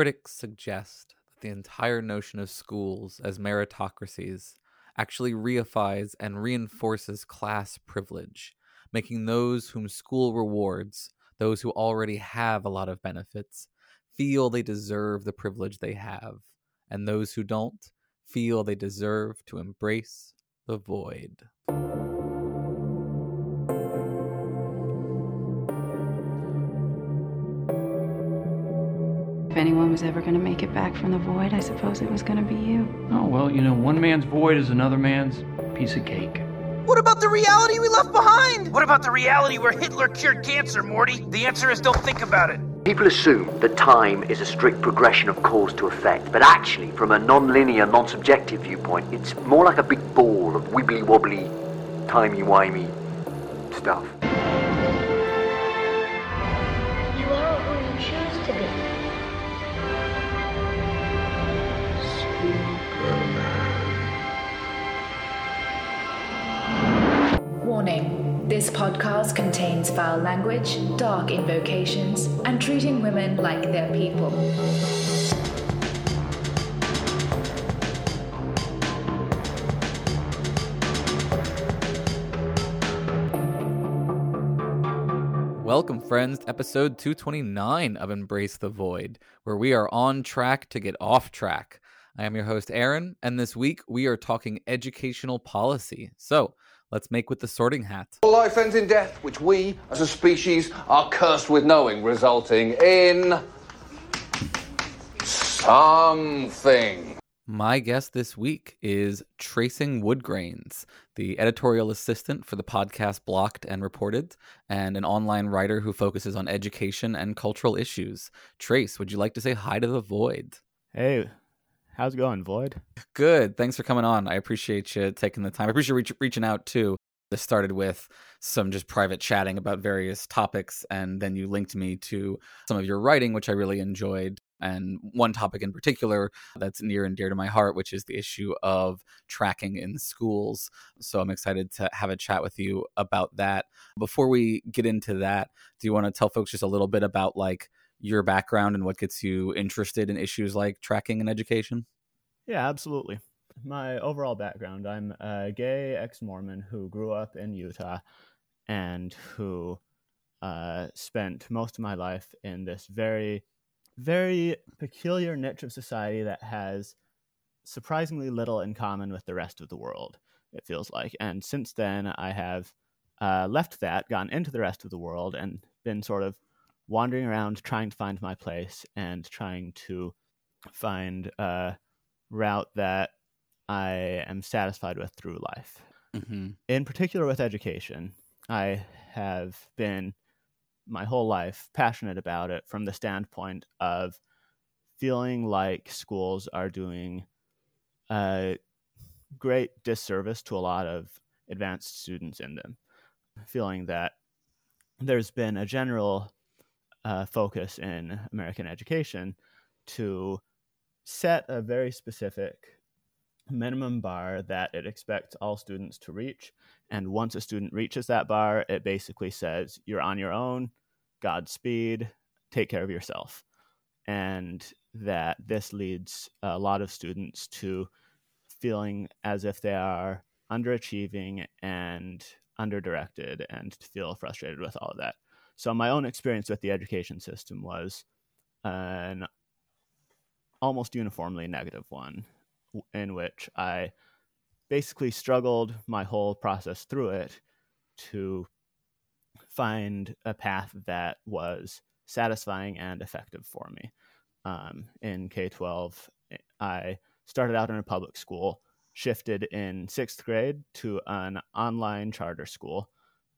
Critics suggest that the entire notion of schools as meritocracies actually reifies and reinforces class privilege, making those whom school rewards, those who already have a lot of benefits, feel they deserve the privilege they have, and those who don't feel they deserve to embrace the void. Was ever going to make it back from the void, I suppose it was going to be you. Oh, well, you know, one man's void is another man's piece of cake. What about the reality we left behind? What about the reality where Hitler cured cancer, Morty? The answer is don't think about it. People assume that time is a strict progression of cause to effect, but actually, from a non-linear, non-subjective viewpoint, it's more like a big ball of wibbly-wobbly, timey-wimey stuff. This podcast contains foul language, dark invocations, and treating women like they're people. Welcome, friends, episode 229 of Embrace the Void, where we are on track to get off track. I am your host, Aaron, and this week we are talking educational policy. So let's make with the sorting hat. Life ends in death, which we, as a species, are cursed with knowing, resulting in. something. My guest this week is Tracing Woodgrains, the editorial assistant for the podcast Blocked and Reported, and an online writer who focuses on education and cultural issues. Trace, would you like to say hi to the Void? Hey, how's it going, Void? Good. Thanks for coming on. I appreciate you taking the time. I appreciate you reach, reaching out too. This started with some just private chatting about various topics, and then you linked me to some of your writing, which I really enjoyed. And one topic in particular that's near and dear to my heart, which is the issue of tracking in schools. So I'm excited to have a chat with you about that. Before we get into that, do you want to tell folks just a little bit about like your background and what gets you interested in issues like tracking and education? Yeah, absolutely. My overall background I'm a gay ex Mormon who grew up in Utah and who uh, spent most of my life in this very, very peculiar niche of society that has surprisingly little in common with the rest of the world, it feels like. And since then, I have uh, left that, gone into the rest of the world, and been sort of wandering around trying to find my place and trying to find a route that I am satisfied with through life. Mm-hmm. In particular, with education, I have been my whole life passionate about it from the standpoint of feeling like schools are doing a great disservice to a lot of advanced students in them. Feeling that there's been a general uh, focus in American education to set a very specific minimum bar that it expects all students to reach. And once a student reaches that bar, it basically says, You're on your own, Godspeed, take care of yourself. And that this leads a lot of students to feeling as if they are underachieving and underdirected and to feel frustrated with all of that. So, my own experience with the education system was an almost uniformly negative one in which I basically struggled my whole process through it to find a path that was satisfying and effective for me. Um, in K 12, I started out in a public school, shifted in sixth grade to an online charter school,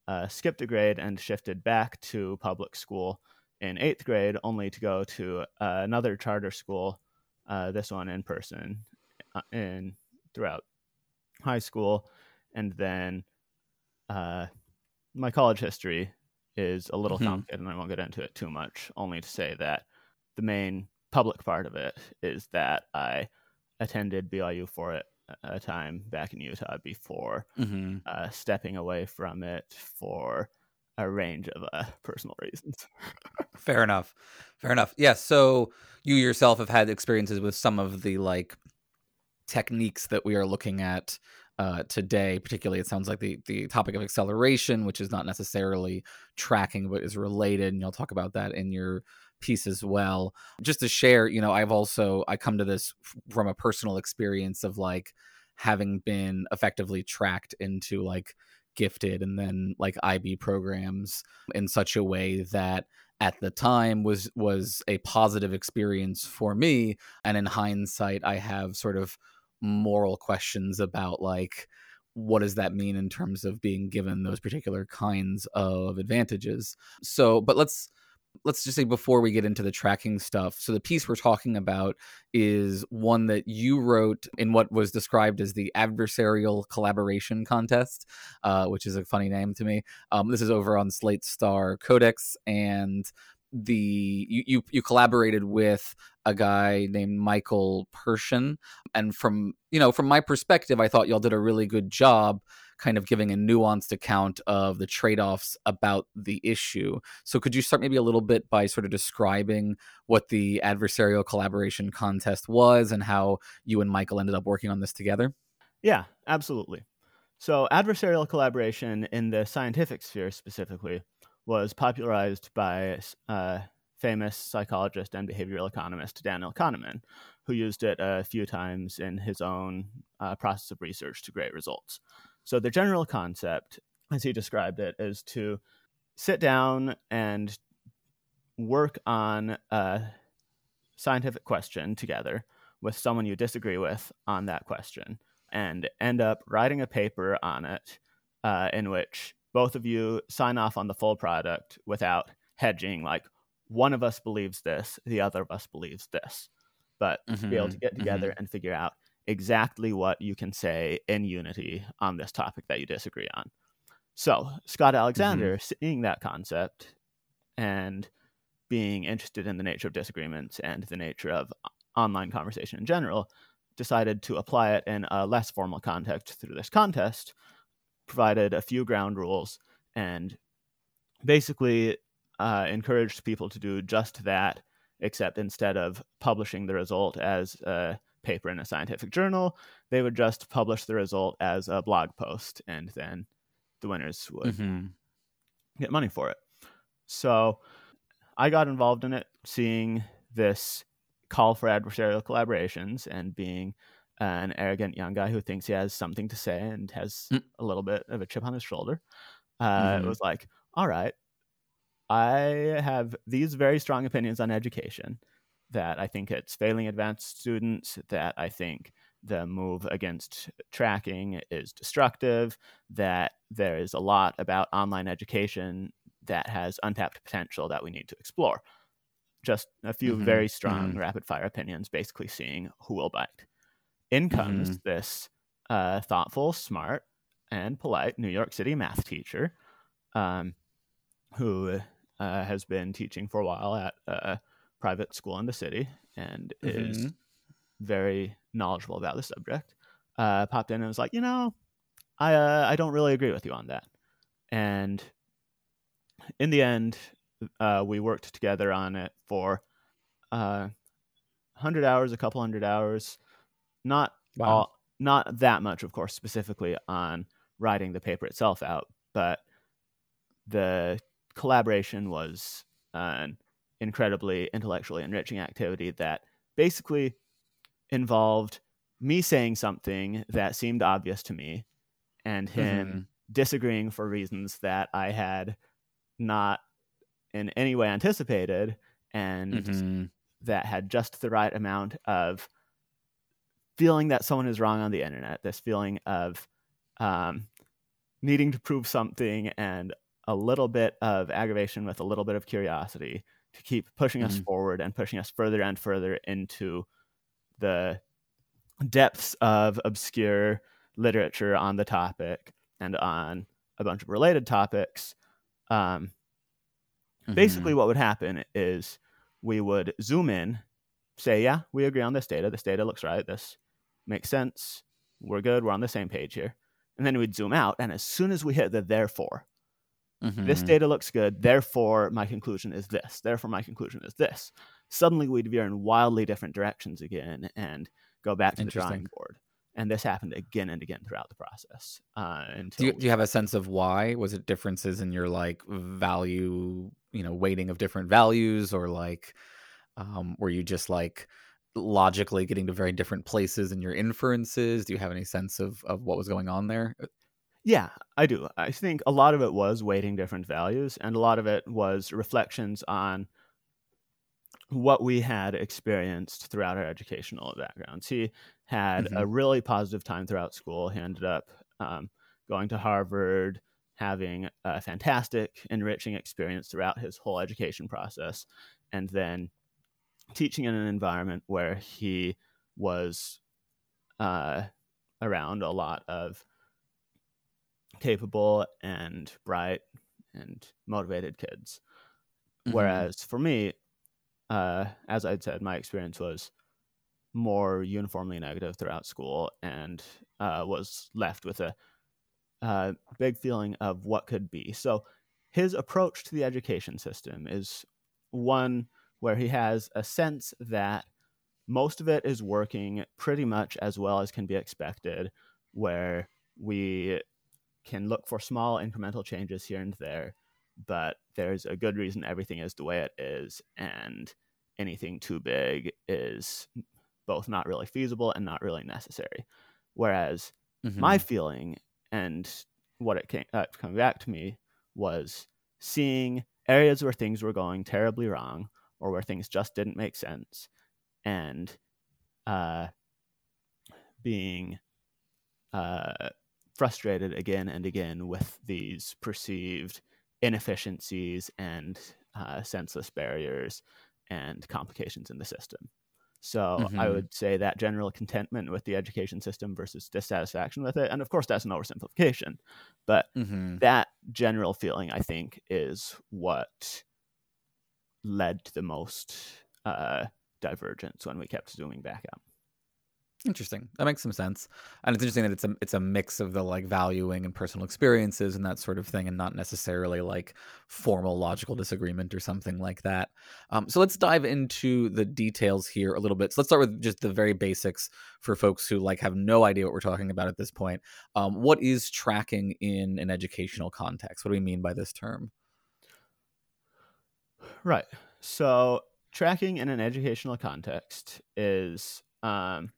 uh, skipped a grade, and shifted back to public school in eighth grade, only to go to uh, another charter school, uh, this one in person, in throughout high school, and then uh, my college history is a little Mhm. complicated, and I won't get into it too much. Only to say that the main public part of it is that I attended BYU for it a time back in Utah before Mm-hmm. uh, stepping away from it for a range of uh, personal reasons. Fair enough. Fair enough. Yes. so you yourself have had experiences with some of the like techniques that we are looking at uh, today. Particularly, it sounds like the the topic of acceleration, which is not necessarily tracking, but is related, and you'll talk about that in your piece as well. Just to share, you know, I've also I come to this from a personal experience of like having been effectively tracked into like gifted and then like IB programs in such a way that at the time was was a positive experience for me and in hindsight I have sort of moral questions about like what does that mean in terms of being given those particular kinds of advantages so but let's let's just say before we get into the tracking stuff so the piece we're talking about is one that you wrote in what was described as the adversarial collaboration contest uh, which is a funny name to me. Um, this is over on slate star codex and the you, you you collaborated with a guy named Michael Pershan and from you know from my perspective I thought y'all did a really good job kind of giving a nuanced account of the trade-offs about the issue. So could you start maybe a little bit by sort of describing what the adversarial collaboration contest was and how you and Michael ended up working on this together? Yeah, absolutely. So adversarial collaboration in the scientific sphere specifically was popularized by uh, famous psychologist and behavioral economist Daniel Kahneman, who used it a few times in his own uh, process of research to great results. So the general concept, as he described it, is to sit down and work on a scientific question together with someone you disagree with on that question and end up writing a paper on it uh, in which both of you sign off on the full product without hedging like one of us believes this the other of us believes this but mm-hmm, to be able to get together mm-hmm. and figure out exactly what you can say in unity on this topic that you disagree on. So, Scott Alexander, mm-hmm. seeing that concept and being interested in the nature of disagreements and the nature of online conversation in general, decided to apply it in a less formal context through this contest, provided a few ground rules, and basically uh, encouraged people to do just that, except instead of publishing the result as a paper in a scientific journal, they would just publish the result as a blog post, and then the winners would mm-hmm. get money for it. So I got involved in it, seeing this call for adversarial collaborations and being an arrogant young guy who thinks he has something to say and has mm. a little bit of a chip on his shoulder. Uh, mm-hmm. It was like, all right, I have these very strong opinions on education that I think it's failing advanced students, that I think the move against tracking is destructive, that there is a lot about online education that has untapped potential that we need to explore. Just a few mm-hmm. very strong mm-hmm. rapid fire opinions, basically seeing who will bite. In comes mm-hmm. this uh, thoughtful, smart, and polite New York City math teacher um, who uh, has been teaching for a while at uh, private school in the city and mm-hmm. is very knowledgeable about the subject, uh, popped in and was like, you know, I uh, I don't really agree with you on that. And in the end, uh, we worked together on it for uh, hundred hours, a couple hundred hours, not wow. all, not that much, of course, specifically on writing the paper itself out, but the collaboration was uh, incredibly intellectually enriching activity that basically involved me saying something that seemed obvious to me and him mm-hmm. disagreeing for reasons that I had not in any way anticipated and mm-hmm. that had just the right amount of feeling that someone is wrong on the internet, this feeling of um, needing to prove something and a little bit of aggravation with a little bit of curiosity to keep pushing mm-hmm. us forward and pushing us further and further into the depths of obscure literature on the topic and on a bunch of related topics. Um, mm-hmm. Basically, what would happen is we would zoom in, say, Yeah, we agree on this data. This data looks right. This makes sense. We're good. We're on the same page here. And then we'd zoom out. And as soon as we hit the therefore, This Mhm. data looks good, therefore my conclusion is this. Therefore my conclusion is this. Suddenly we'd veer in wildly different directions again and go back to the drawing board. And this happened again and again throughout the process. Uh, until Do you, do you have a sense of why? Was it differences in your like value, you know, weighting of different values, or like, um, were you just like logically getting to very different places in your inferences? Do you have any sense of of what was going on there? Yeah, I do. I think a lot of it was weighting different values, and a lot of it was reflections on what we had experienced throughout our educational backgrounds. He had a really positive time throughout school. He ended up um, going to Harvard, having a fantastic, enriching experience throughout his whole education process, and then teaching in an environment where he was uh, around a lot of capable and bright and motivated kids. Mhm. Whereas for me, uh, as I'd said, my experience was more uniformly negative throughout school and uh, was left with a uh, big feeling of what could be. So his approach to the education system is one where he has a sense that most of it is working pretty much as well as can be expected, where we can look for small incremental changes here and there, but there's a good reason everything is the way it is, and anything too big is both not really feasible and not really necessary. Whereas my Mhm. feeling and what it came uh, coming back to me was seeing areas where things were going terribly wrong or where things just didn't make sense and uh, being uh, frustrated again and again with these perceived inefficiencies and uh, senseless barriers and complications in the system. So I Mhm. would say that general contentment with the education system versus dissatisfaction with it, and of course that's an oversimplification, but Mhm. that general feeling I think is what led to the most uh, divergence when we kept zooming back out. Interesting. That makes some sense. And it's interesting that it's a it's a mix of the like valuing and personal experiences and that sort of thing, and not necessarily like formal logical disagreement or something like that. Um, so let's dive into the details here a little bit. So let's start with just the very basics for folks who like have no idea what we're talking about at this point. Um, what is tracking in an educational context? What do we mean by this term? Right. So tracking in an educational context is, um,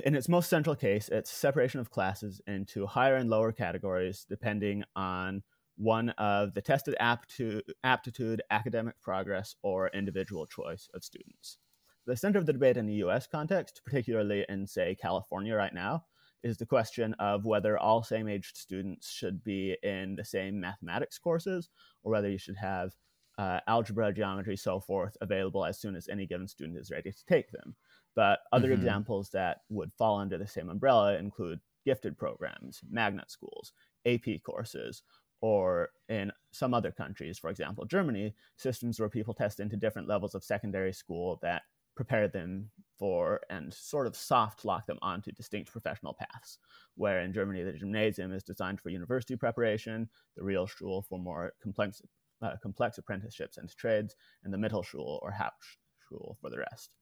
in its most central case, it's separation of classes into higher and lower categories depending on one of the tested aptitude, aptitude, academic progress, or individual choice of students. The center of the debate in the US context, particularly in, say, California right now, is the question of whether all same aged students should be in the same mathematics courses or whether you should have uh, algebra, geometry, so forth available as soon as any given student is ready to take them. But other Mhm. examples that would fall under the same umbrella include gifted programs, magnet schools, AP courses, or in some other countries, for example, Germany, systems where people test into different levels of secondary school that prepare them for and sort of soft lock them onto distinct professional paths. Where in Germany, the gymnasium is designed for university preparation, the Realschule for more complex, uh, complex apprenticeships and trades, and the Mittelschule or Hauptschule for the rest.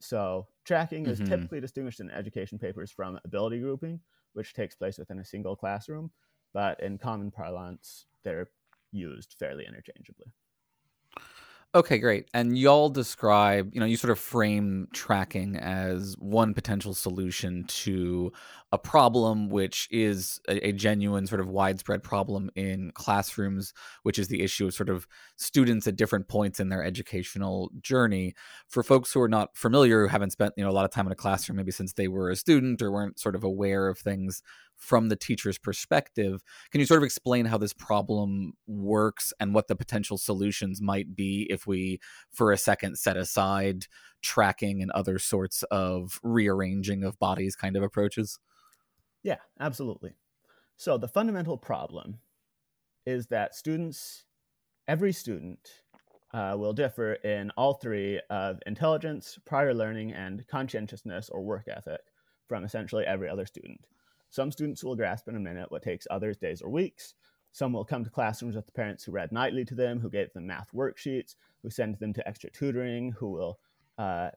So, tracking is Mhm. typically distinguished in education papers from ability grouping, which takes place within a single classroom, but in common parlance, they're used fairly interchangeably. Okay, great. And y'all describe, you know, you sort of frame tracking as one potential solution to a problem which is a, a genuine sort of widespread problem in classrooms, which is the issue of sort of students at different points in their educational journey. For folks who are not familiar, who haven't spent, you know, a lot of time in a classroom maybe since they were a student or weren't sort of aware of things from the teacher's perspective, can you sort of explain how this problem works and what the potential solutions might be if we, for a second, set aside tracking and other sorts of rearranging of bodies kind of approaches? Yeah, absolutely. So the fundamental problem is that students, every student, uh, will differ in all three of intelligence, prior learning, and conscientiousness or work ethic from essentially every other student. Some students will grasp in a minute what takes others days or weeks. Some will come to classrooms with parents who read nightly to them, who gave them math worksheets, who send them to extra tutoring, who will uh,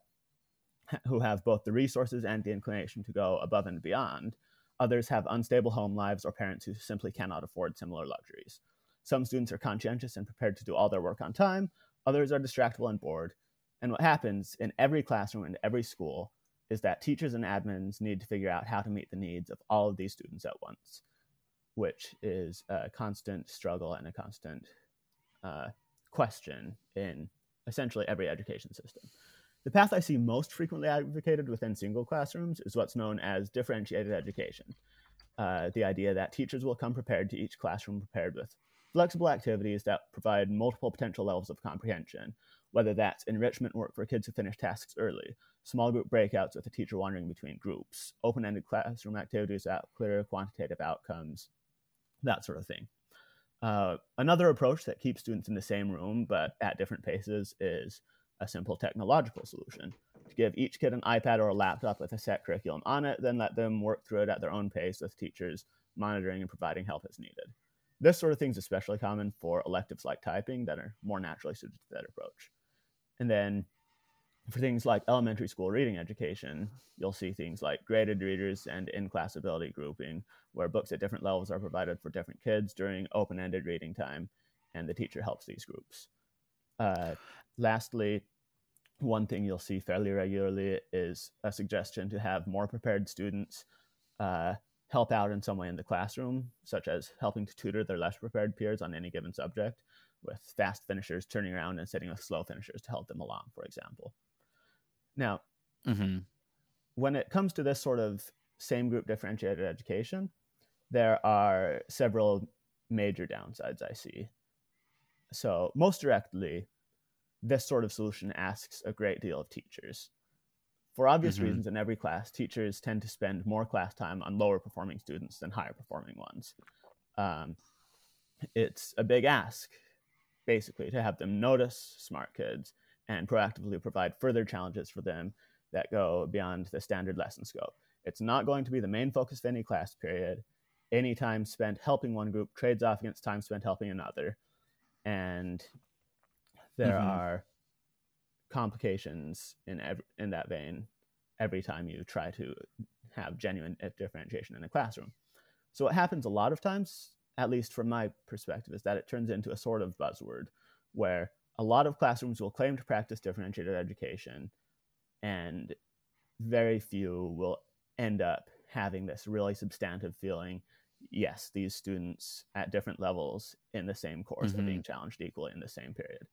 who have both the resources and the inclination to go above and beyond. Others have unstable home lives or parents who simply cannot afford similar luxuries. Some students are conscientious and prepared to do all their work on time. Others are distractible and bored. And what happens in every classroom and every school is that teachers and admins need to figure out how to meet the needs of all of these students at once, which is a constant struggle and a constant uh, question in essentially every education system. The path I see most frequently advocated within single classrooms is what's known as differentiated education. Uh, the idea that teachers will come prepared to each classroom prepared with flexible activities that provide multiple potential levels of comprehension, whether that's enrichment work for kids who finish tasks early, small group breakouts with a teacher wandering between groups, open ended classroom activities that clear quantitative outcomes, that sort of thing. Uh, another approach that keeps students in the same room but at different paces is a simple technological solution. To give each kid an iPad or a laptop with a set curriculum on it, then let them work through it at their own pace with teachers monitoring and providing help as needed. This sort of thing is especially common for electives like typing that are more naturally suited to that approach. And then for things like elementary school reading education, you'll see things like graded readers and in class ability grouping, where books at different levels are provided for different kids during open ended reading time, and the teacher helps these groups. Uh, lastly, one thing you'll see fairly regularly is a suggestion to have more prepared students uh, help out in some way in the classroom, such as helping to tutor their less prepared peers on any given subject, with fast finishers turning around and sitting with slow finishers to help them along, for example. Now, mm-hmm. when it comes to this sort of same group differentiated education, there are several major downsides I see. So, most directly, this sort of solution asks a great deal of teachers. For obvious mm-hmm. reasons, in every class, teachers tend to spend more class time on lower performing students than higher performing ones. Um, it's a big ask, basically, to have them notice smart kids and proactively provide further challenges for them that go beyond the standard lesson scope. It's not going to be the main focus of any class period. Any time spent helping one group trades off against time spent helping another. And there mm-hmm. are complications in in that vein every time you try to have genuine differentiation in a classroom. So what happens a lot of times, at least from my perspective, is that it turns into a sort of buzzword where a lot of classrooms will claim to practice differentiated education and very few will end up having this really substantive feeling yes these students at different levels in the same course mm-hmm. are being challenged equally in the same period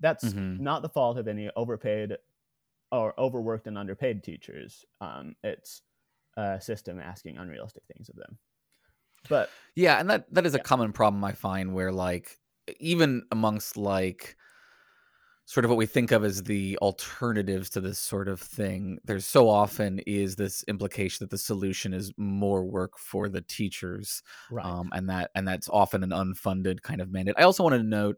that's mm-hmm. not the fault of any overpaid or overworked and underpaid teachers. Um, it's a system asking unrealistic things of them. But yeah, and that that is yeah. a common problem I find where like even amongst like sort of what we think of as the alternatives to this sort of thing there's so often is this implication that the solution is more work for the teachers right. um, and that and that's often an unfunded kind of mandate i also want to note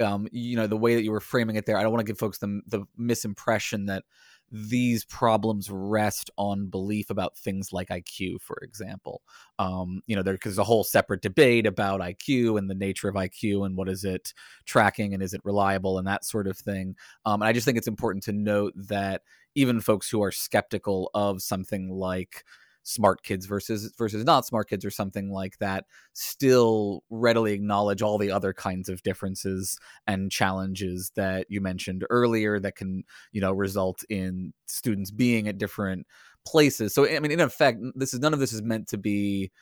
um, you know the way that you were framing it there i don't want to give folks the, the misimpression that these problems rest on belief about things like iq for example. Um, you know there's a whole separate debate about iq and the nature of iq and what is it tracking and is it reliable and that sort of thing. Um, and i just think it's important to note that even folks who are skeptical of something like smart kids versus versus not smart kids or something like that still readily acknowledge all the other kinds of differences and challenges that you mentioned earlier that can you know result in students being at different places. So i mean in effect this is none of this is meant to be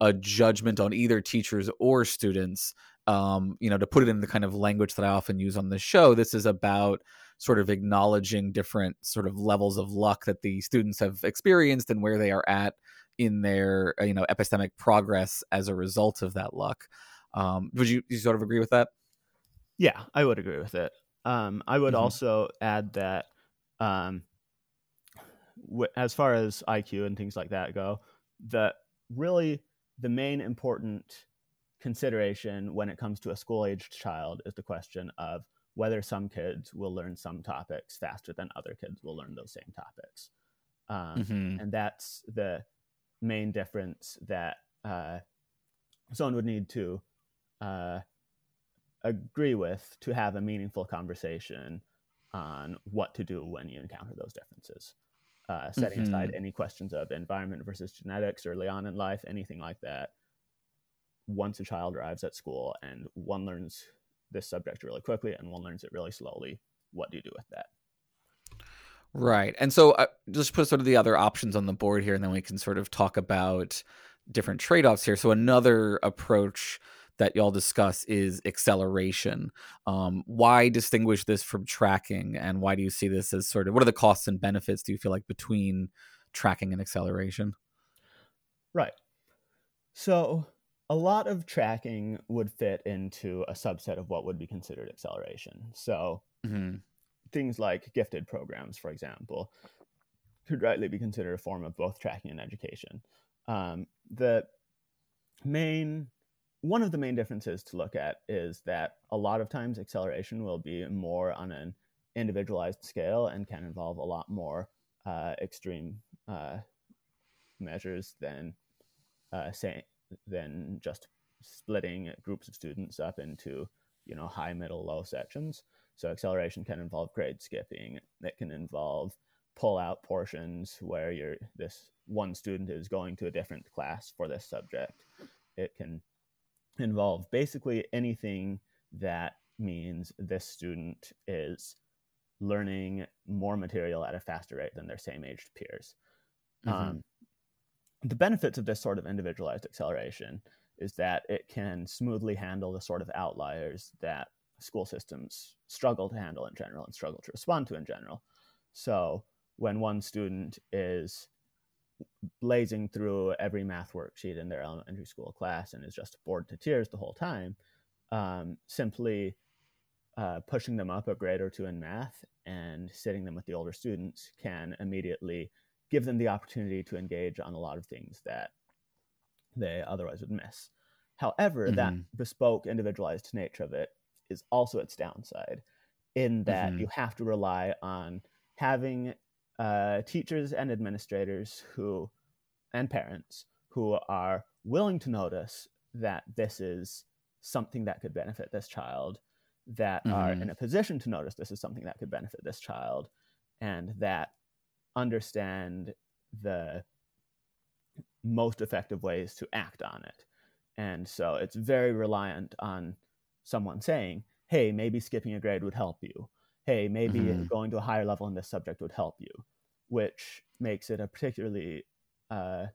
a judgment on either teachers or students. Um, you know to put it in the kind of language that i often use on the show this is about sort of acknowledging different sort of levels of luck that the students have experienced and where they are at in their uh, you know epistemic progress as a result of that luck. Um, would you, you sort of agree with that? Yeah, I would agree with it. Um, I would mm-hmm. also add that um, w- as far as IQ and things like that go, that really the main important consideration when it comes to a school aged child is the question of whether some kids will learn some topics faster than other kids will learn those same topics. Um, mm-hmm. And that's the main difference that uh, someone would need to uh, agree with to have a meaningful conversation on what to do when you encounter those differences. Uh, setting Mhm. aside any questions of environment versus genetics early on in life, anything like that. Once a child arrives at school and one learns this subject really quickly and one learns it really slowly, what do you do with that? Right. And so uh, just put sort of the other options on the board here, and then we can sort of talk about different trade offs here. So, another approach that y'all discuss is acceleration. Um, why distinguish this from tracking? And why do you see this as sort of what are the costs and benefits do you feel like between tracking and acceleration? Right. So, a lot of tracking would fit into a subset of what would be considered acceleration. So, hmm things like gifted programs, for example, could rightly be considered a form of both tracking and education. Um, the main one of the main differences to look at is that a lot of times acceleration will be more on an individualized scale and can involve a lot more uh, extreme uh, measures than uh, say than just splitting groups of students up into you know high, middle, low sections. So acceleration can involve grade skipping. It can involve pull out portions where you're this one student is going to a different class for this subject. It can involve basically anything that means this student is learning more material at a faster rate than their same aged peers. Mhm. Um, the benefits of this sort of individualized acceleration is that it can smoothly handle the sort of outliers that school systems struggle to handle in general and struggle to respond to in general. So when one student is blazing through every math worksheet in their elementary school class and is just bored to tears the whole time, um, simply uh, pushing them up a grade or two in math and sitting them with the older students can immediately give them the opportunity to engage on a lot of things that they otherwise would miss. However, that Mhm. bespoke, individualized nature of it is also its downside, in that Mhm. you have to rely on having uh, teachers and administrators who, and parents who are willing to notice that this is something that could benefit this child, that are Mhm. in a position to notice this is something that could benefit this child, and that understand the most effective ways to act on it. And so it's very reliant on someone saying, hey, maybe skipping a grade would help you. Hey, maybe Mhm. going to a higher level in this subject would help you, which makes it a particularly uh,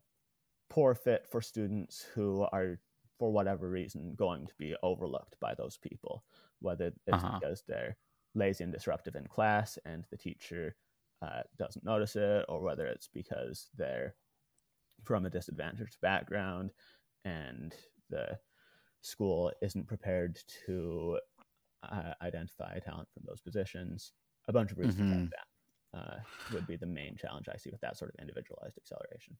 poor fit for students who are, for whatever reason, going to be overlooked by those people, whether it's Uh-huh. because they're lazy and disruptive in class and the teacher uh, doesn't notice it, or whether it's because they're from a disadvantaged background and the school isn't prepared to uh, identify talent from those positions. A bunch of reasons Mhm. like that uh, would be the main challenge I see with that sort of individualized acceleration.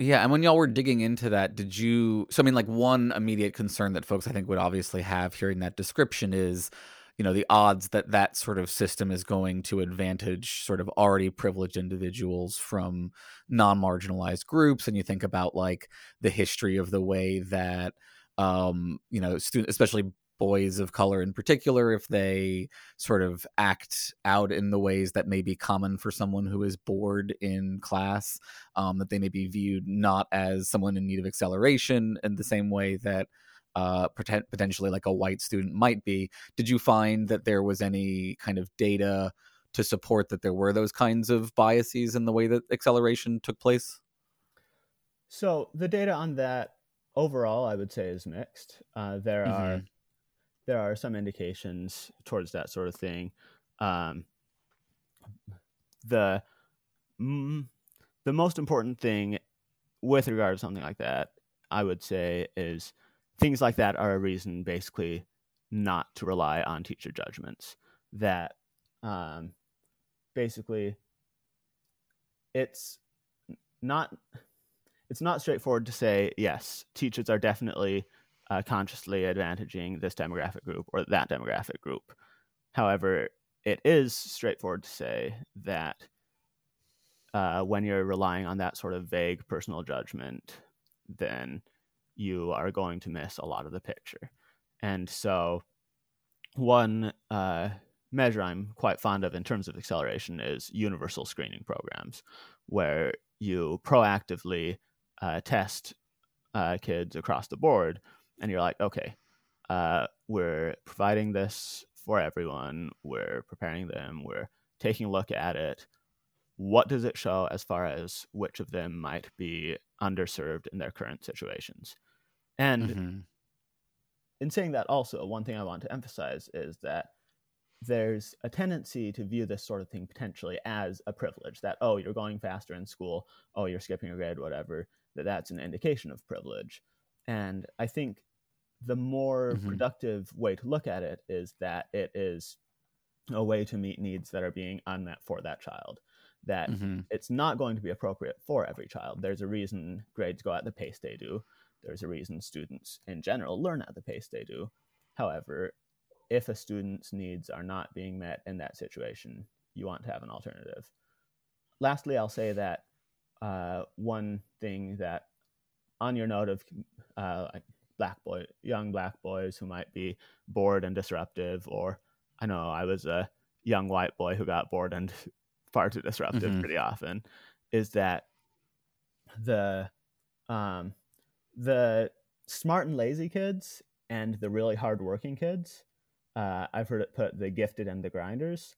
Yeah, and when y'all were digging into that, did you? So, I mean, like one immediate concern that folks I think would obviously have hearing that description is, you know, the odds that that sort of system is going to advantage sort of already privileged individuals from non-marginalized groups, and you think about like the history of the way that, um, you know, especially boys of color in particular, if they sort of act out in the ways that may be common for someone who is bored in class um, that they may be viewed not as someone in need of acceleration in the same way that uh, poten- potentially like a white student might be. Did you find that there was any kind of data to support that there were those kinds of biases in the way that acceleration took place? So the data on that overall, I would say, is mixed. Uh, there are Mhm. there are some indications towards that sort of thing. Um, the mm, the most important thing with regard to something like that, I would say, is things like that are a reason basically not to rely on teacher judgments. That um, basically it's not it's not straightforward to say yes teachers are definitely uh, consciously advantaging this demographic group or that demographic group however it is straightforward to say that uh, when you're relying on that sort of vague personal judgment then you are going to miss a lot of the picture And so, one uh, measure I'm quite fond of in terms of acceleration is universal screening programs, where you proactively uh, test uh, kids across the board, and you're like, okay, uh, we're providing this for everyone, we're preparing them, we're taking a look at it. What does it show as far as which of them might be underserved in their current situations? And Mhm. in saying that, also, one thing I want to emphasize is that there's a tendency to view this sort of thing potentially as a privilege that, oh, you're going faster in school, oh, you're skipping a grade, whatever, that that's an indication of privilege. And I think the more Mhm. productive way to look at it is that it is a way to meet needs that are being unmet for that child. That Mhm. it's not going to be appropriate for every child. There's a reason grades go at the pace they do. There's a reason students in general learn at the pace they do. However, if a student's needs are not being met in that situation, you want to have an alternative. Lastly, I'll say that uh, one thing that, on your note of uh, black boy, young black boys who might be bored and disruptive, or I know I was a young white boy who got bored and far too disruptive Mhm. pretty often, is that the um, the smart and lazy kids and the really hardworking kids, uh, I've heard it put the gifted and the grinders,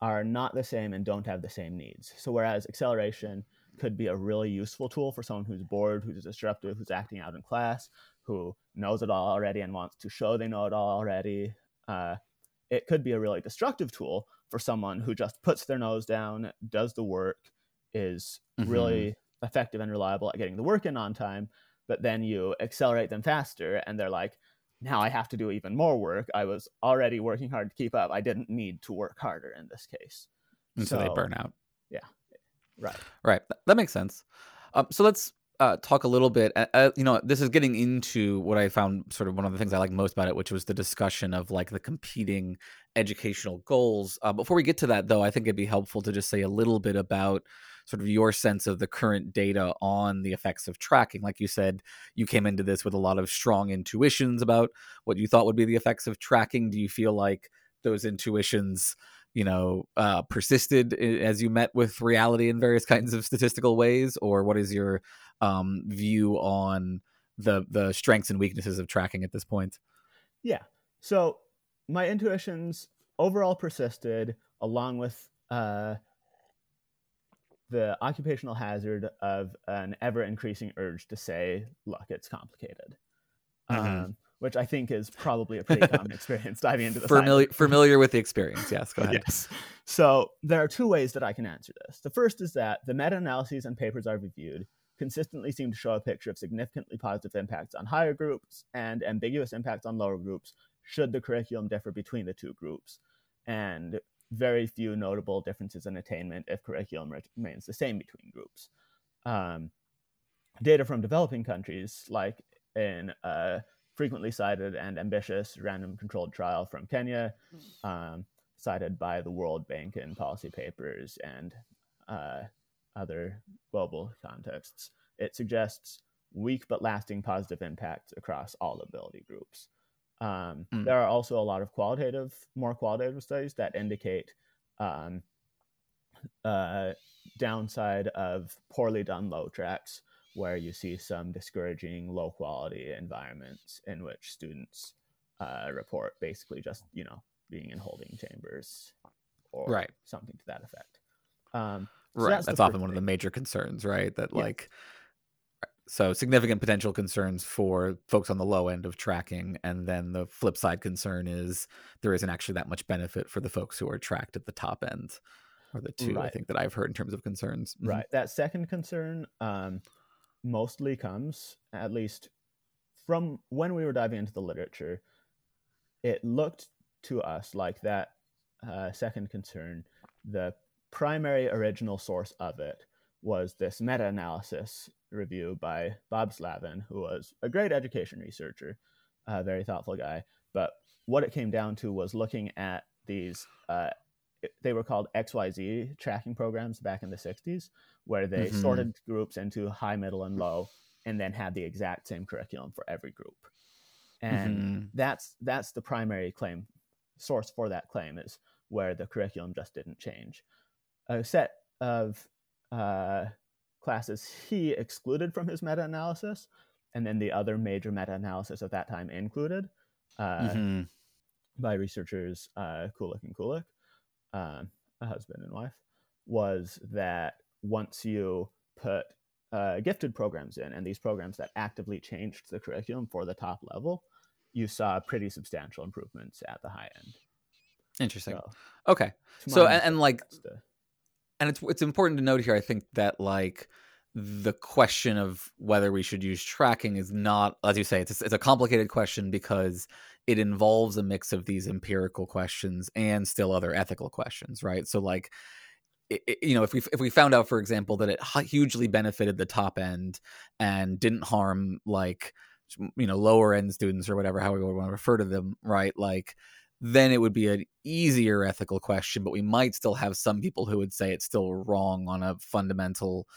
are not the same and don't have the same needs. So whereas acceleration could be a really useful tool for someone who's bored, who's disruptive, who's acting out in class, who knows it all already and wants to show they know it all already, uh, it could be a really destructive tool for someone who just puts their nose down, does the work, is really effective and reliable at getting the work in on time, but then you accelerate them faster and they're like, now I have to do even more work. I was already working hard to keep up. I didn't need to work harder in this case. And so, they burn out. Yeah. Right. Right. That makes sense. Um, so let's uh, talk a little bit. Uh, uh, you know, this is getting into what I found sort of one of the things I like most about it, which was the discussion of like the competing educational goals. Uh, before we get to that, though, I think it'd be helpful to just say a little bit about sort of your sense of the current data on the effects of tracking. Like you said, you came into this with a lot of strong intuitions about what you thought would be the effects of tracking. Do you feel like those intuitions? you know uh, persisted as you met with reality in various kinds of statistical ways or what is your um, view on the the strengths and weaknesses of tracking at this point Yeah. So my intuitions overall persisted along with uh, the occupational hazard of an ever increasing urge to say, look, it's complicated. Mhm. Um, which I think is probably a pretty common experience diving into the science. familiar familiar with the experience yes go ahead Yes. So there are two ways that I can answer this. The first is that the meta analyses and papers I've reviewed consistently seem to show a picture of significantly positive impacts on higher groups and ambiguous impacts on lower groups, should the curriculum differ between the two groups, and very few notable differences in attainment if curriculum remains the same between groups. Um, data from developing countries, like in a frequently cited and ambitious random controlled trial from Kenya, um, cited by the World Bank in policy papers and uh, other global contexts. It suggests weak but lasting positive impacts across all ability groups. Um, Mm. There are also a lot of qualitative, more qualitative studies that indicate um, uh, downside of poorly done low tracks, where you see some discouraging low quality environments in which students uh, report basically just you know being in holding chambers or Right. something to that effect. Um, so right that's that's, often one of the major concerns right that Yeah. like so significant potential concerns for folks on the low end of tracking and then the flip side concern is there isn't actually that much benefit for the folks who are tracked at the top end or the two i think that i've heard in terms of concerns Mhm. Right. That second concern um, mostly comes, at least from when we were diving into the literature, it looked to us like that uh, second concern, the primary original source of it was this meta analysis review by Bob Slavin, who was a great education researcher, a very thoughtful guy. But what it came down to was looking at these, uh, they were called XYZ tracking programs back in the 60s, where they Mhm. sorted groups into high, middle, and low, and then had the exact same curriculum for every group. and Mhm. that's that's the primary claim source for that claim is where the curriculum just didn't change. A set of uh, classes he excluded from his meta-analysis, and then the other major meta-analysis of that time included uh, Mhm. by researchers uh, Kulik and Kulik, um, a husband and wife, was that once you put uh, gifted programs in, and these programs that actively changed the curriculum for the top level, you saw pretty substantial improvements at the high end. Interesting. So, Okay. So and, and like the- and it's it's important to note here. I think that like the question of whether we should use tracking is not, as you say, it's a, it's a complicated question because it involves a mix of these empirical questions and still other ethical questions, right? So like. You know, if we if we found out, for example, that it hugely benefited the top end and didn't harm like you know lower end students or whatever, how we want to refer to them, right? Like then it would be an easier ethical question, but we might still have some people who would say it's still wrong on a fundamental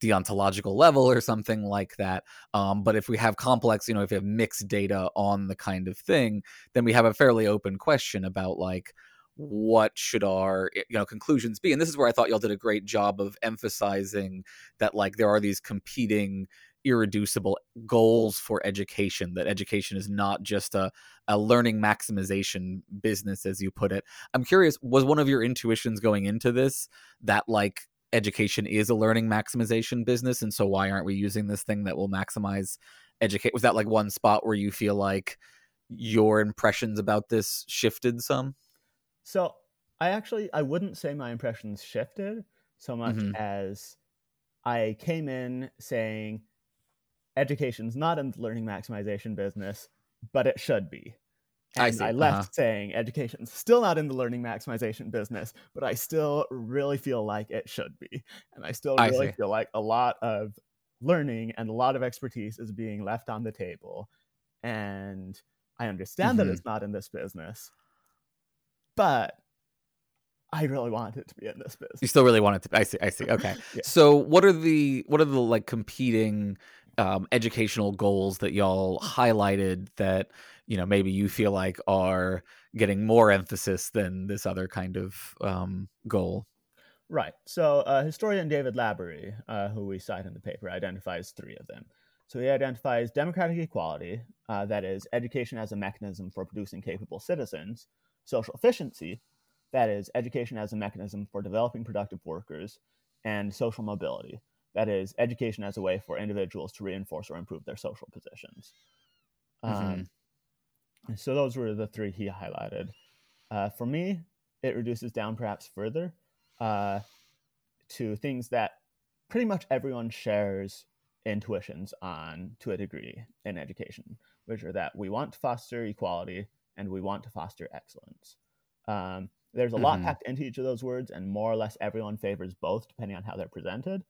deontological level or something like that. Um, but if we have complex, you know, if we have mixed data on the kind of thing, then we have a fairly open question about like what should our you know conclusions be and this is where i thought y'all did a great job of emphasizing that like there are these competing irreducible goals for education that education is not just a, a learning maximization business as you put it i'm curious was one of your intuitions going into this that like education is a learning maximization business and so why aren't we using this thing that will maximize educate was that like one spot where you feel like your impressions about this shifted some So I actually I wouldn't say my impressions shifted so much Mhm. as I came in saying education's not in the learning maximization business, but it should be. I see, I left uh-huh. saying education's still not in the learning maximization business, but I still really feel like it should be. And I still really see. feel like a lot of learning and a lot of expertise is being left on the table. And I understand Mhm. that it's not in this business, but I really want it to be in this business. you still really want it to i see i see okay Yeah. so what are the what are the like competing um, educational goals that y'all highlighted that you know maybe you feel like are getting more emphasis than this other kind of um, goal Right. So, uh, historian David Labaree, uh, who we cite in the paper, identifies three of them. So, he identifies democratic equality, uh, that is, education as a mechanism for producing capable citizens, social efficiency, that is, education as a mechanism for developing productive workers, and social mobility, that is, education as a way for individuals to reinforce or improve their social positions. Um, so, those were the three he highlighted. Uh, for me, it reduces down perhaps further uh, to things that pretty much everyone shares intuitions on to a degree in education, which are that we want to foster equality and we want to foster excellence. Um, there's a lot Mhm. packed into each of those words, and more or less everyone favors both depending on how they're presented.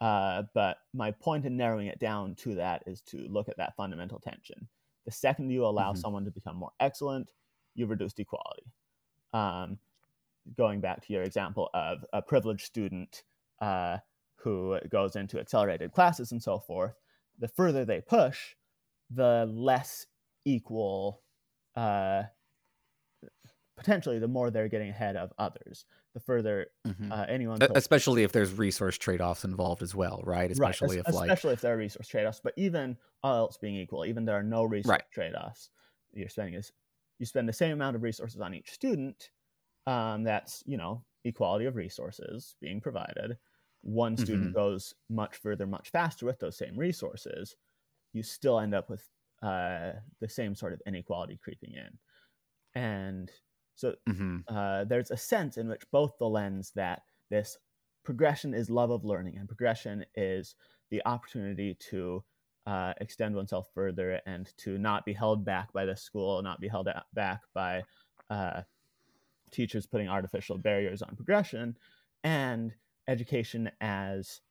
Uh, but my point in narrowing it down to that is to look at that fundamental tension. The second you allow Mhm. someone to become more excellent, you've reduced equality. Um, going back to your example of a privileged student uh, who goes into accelerated classes and so forth, the further they push, the less equal, uh, potentially, the more they're getting ahead of others. The further Mhm. uh, anyone, pulls- especially if there's resource trade-offs involved as well right especially right, if es- like especially if there are resource trade-offs. But even all else being equal, even there are no resource Right. trade-offs, you're spending is you spend the same amount of resources on each student. Um, that's you know equality of resources being provided. One student Mhm. goes much further, much faster with those same resources. You still end up with uh, the same sort of inequality creeping in, and so Mhm. uh, there's a sense in which both the lens that this progression is love of learning and progression is the opportunity to uh, extend oneself further and to not be held back by the school, not be held back by uh, teachers putting artificial barriers on progression, and education as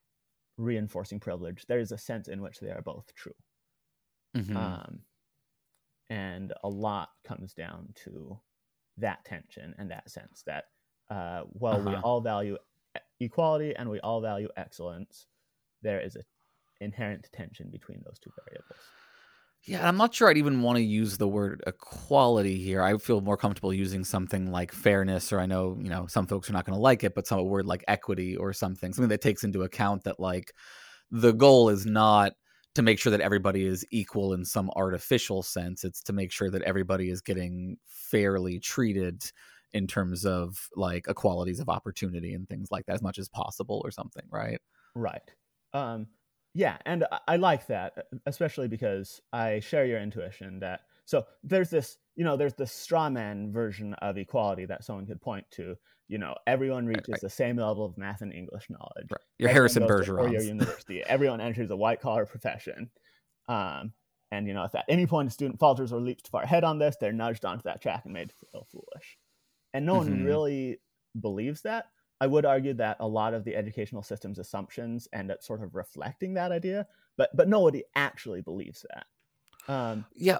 reinforcing privilege. There is a sense in which they are both true. Mhm. Um, and a lot comes down to that tension and that sense that uh, while we Uh-huh. all value equality and we all value excellence, there is a inherent tension between those two variables. Yeah, I'm not sure I'd even want to use the word equality here. I feel more comfortable using something like fairness, or I know, you know, some folks are not going to like it, but some a word like equity or something, something that takes into account that like the goal is not to make sure that everybody is equal in some artificial sense. It's to make sure that everybody is getting fairly treated in terms of like equalities of opportunity and things like that as much as possible or something, right? Right. Um, yeah, and I, like that, especially because I share your intuition that so there's this, you know, there's the straw man version of equality that someone could point to. You know, everyone reaches right, the same level of math and English knowledge. Right. Your Harrison Bergeron. Or your university. everyone enters a white collar profession. Um, and you know, if at any point a student falters or leaps too far ahead on this, they're nudged onto that track and made to feel foolish and no mm-hmm. one really believes that. I would argue that a lot of the educational system's assumptions end up sort of reflecting that idea, but but nobody actually believes that. Um, yeah,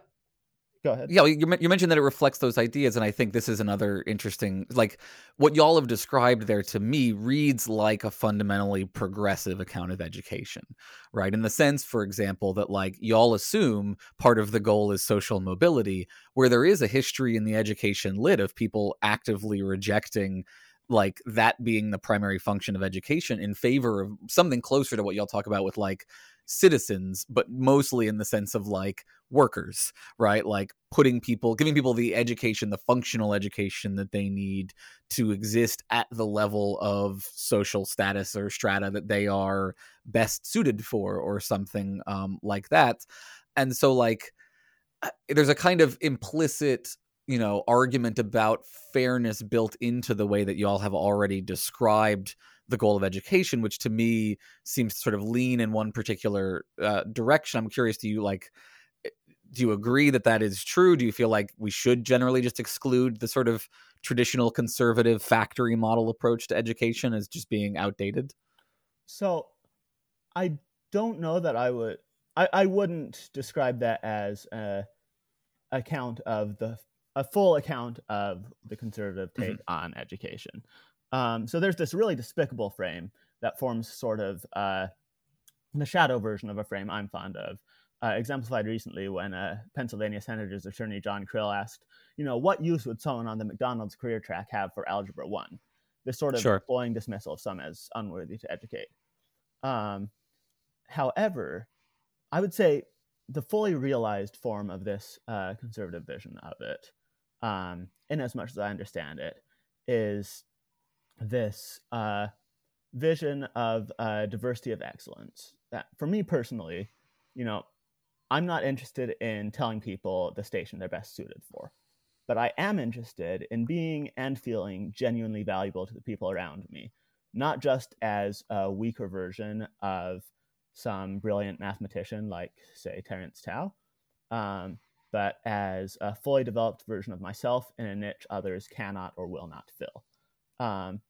go ahead. Yeah, you, you mentioned that it reflects those ideas, and I think this is another interesting, like what y'all have described there to me reads like a fundamentally progressive account of education, right? In the sense, for example, that like y'all assume part of the goal is social mobility, where there is a history in the education lit of people actively rejecting like that being the primary function of education in favor of something closer to what y'all talk about with like citizens, but mostly in the sense of like workers, right? Like putting people, giving people the education, the functional education that they need to exist at the level of social status or strata that they are best suited for, or something um, like that. And so, like, uh, there's a kind of implicit you know argument about fairness built into the way that y'all have already described the goal of education, which to me seems to sort of lean in one particular uh, direction. I'm curious, do you like? Eh, do you agree that that is true? Do you feel like we should generally just exclude the sort of traditional conservative factory model approach to education as just being outdated? So, I don't know that I would. I, I wouldn't describe that as a account of the a full account of the conservative take mm-hmm. on education. Um, so there's this really despicable frame that forms sort of uh, the shadow version of a frame I'm fond of. Uh, exemplified recently when uh, Pennsylvania Senator's Attorney John Krill asked, you know, what use would someone on the McDonald's career track have for Algebra 1? This sort of sure. employing dismissal of some as unworthy to educate. Um, however, I would say the fully realized form of this uh, conservative vision of it, um, in as much as I understand it, is this uh, vision of uh, diversity of excellence. That for me personally, you know, I'm not interested in telling people the station they're best suited for, but I am interested in being and feeling genuinely valuable to the people around me, not just as a weaker version of some brilliant mathematician like, say, Terence Tao, um, but as a fully developed version of myself in a niche others cannot or will not fill. Um,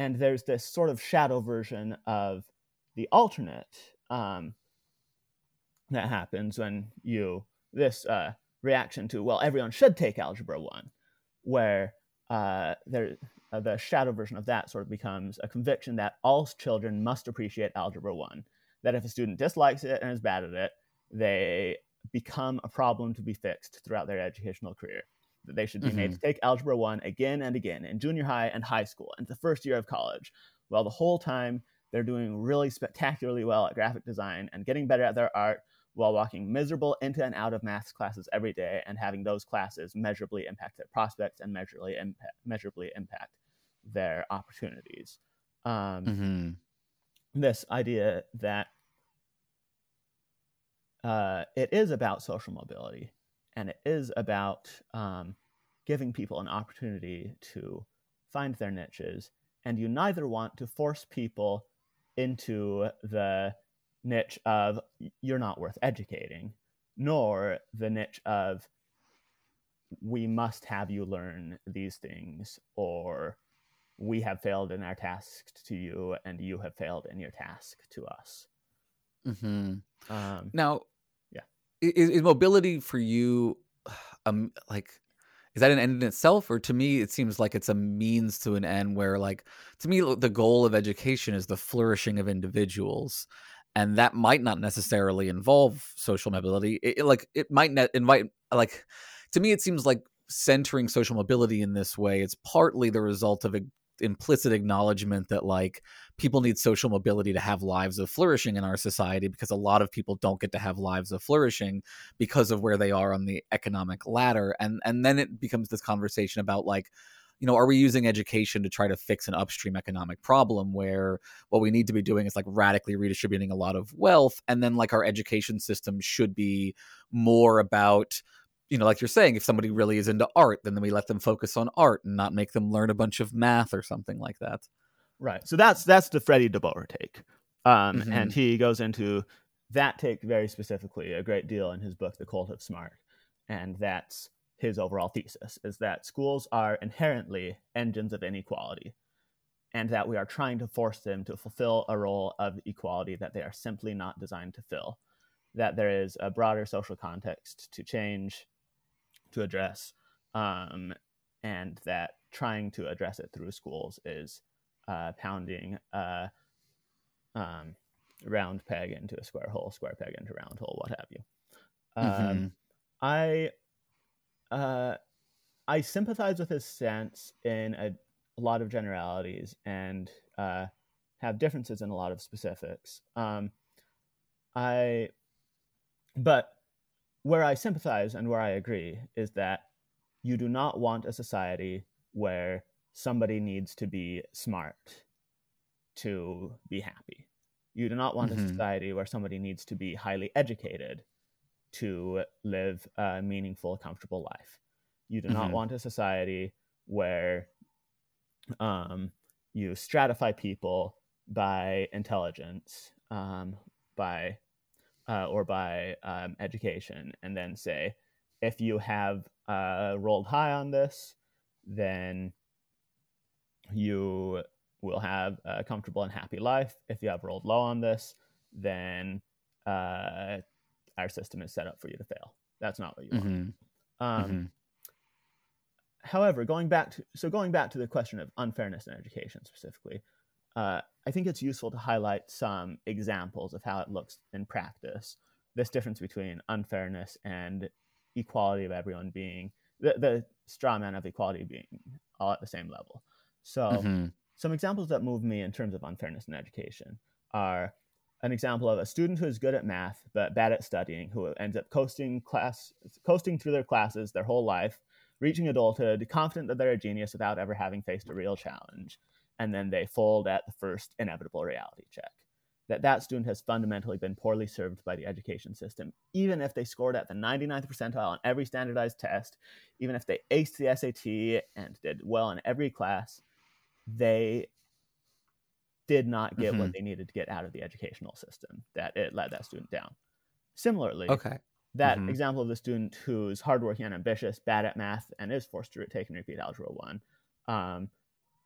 and there's this sort of shadow version of the alternate um, that happens when you this uh, reaction to well everyone should take algebra one where uh, there uh, the shadow version of that sort of becomes a conviction that all children must appreciate algebra one that if a student dislikes it and is bad at it they become a problem to be fixed throughout their educational career that they should be mm-hmm. made to take Algebra 1 again and again in junior high and high school and the first year of college. Well, the whole time they're doing really spectacularly well at graphic design and getting better at their art while walking miserable into and out of math classes every day and having those classes measurably impact their prospects and measurably impact, measurably impact their opportunities. Um, mm-hmm. This idea that uh, it is about social mobility and it is about um, giving people an opportunity to find their niches. And you neither want to force people into the niche of you're not worth educating, nor the niche of we must have you learn these things, or we have failed in our task to you, and you have failed in your task to us. Mm-hmm. Um, now, is, is mobility for you um like is that an end in itself or to me it seems like it's a means to an end where like to me the goal of education is the flourishing of individuals and that might not necessarily involve social mobility. It, it, like it might not invite like to me it seems like centering social mobility in this way it's partly the result of a implicit acknowledgement that like people need social mobility to have lives of flourishing in our society because a lot of people don't get to have lives of flourishing because of where they are on the economic ladder and and then it becomes this conversation about like you know, are we using education to try to fix an upstream economic problem where what we need to be doing is like radically redistributing a lot of wealth? And then, like, our education system should be more about, you know, like you're saying, if somebody really is into art, then we let them focus on art and not make them learn a bunch of math or something like that. Right. So that's that's the Freddie DeBoer take. Um, mm-hmm. And he goes into that take very specifically a great deal in his book, The Cult of Smart. And that's his overall thesis is that schools are inherently engines of inequality and that we are trying to force them to fulfill a role of equality that they are simply not designed to fill that there is a broader social context to change to address um, and that trying to address it through schools is uh, pounding a um, round peg into a square hole square peg into round hole what have you mm-hmm. um, i uh, I sympathize with his sense in a, a lot of generalities and uh, have differences in a lot of specifics. Um, I, but where I sympathize and where I agree is that you do not want a society where somebody needs to be smart to be happy. You do not want mm-hmm. a society where somebody needs to be highly educated to live a meaningful, comfortable life. You do mm-hmm. not want a society where um, you stratify people by intelligence, um, by uh, or by um, education, and then say, if you have uh, rolled high on this, then you will have a comfortable and happy life. If you have rolled low on this, then uh, our system is set up for you to fail. That's not what you want. Mm-hmm. Um, mm-hmm. However, going back to so going back to the question of unfairness in education specifically, uh, I think it's useful to highlight some examples of how it looks in practice. This difference between unfairness and equality of everyone being the, the straw man of equality being all at the same level. So, mm-hmm. some examples that move me in terms of unfairness in education are an example of a student who is good at math but bad at studying, who ends up coasting class, coasting through their classes their whole life, reaching adulthood, confident that they're a genius without ever having faced a real challenge, and then they fold at the first inevitable reality check. That that student has fundamentally been poorly served by the education system, even if they scored at the 99th percentile on every standardized test, even if they aced the SAT and did well in every class, they did not get mm-hmm. what they needed to get out of the educational system. That it let that student down. Similarly, okay that mm-hmm. example of the student who's hardworking and ambitious, bad at math, and is forced to take and repeat Algebra 1 um,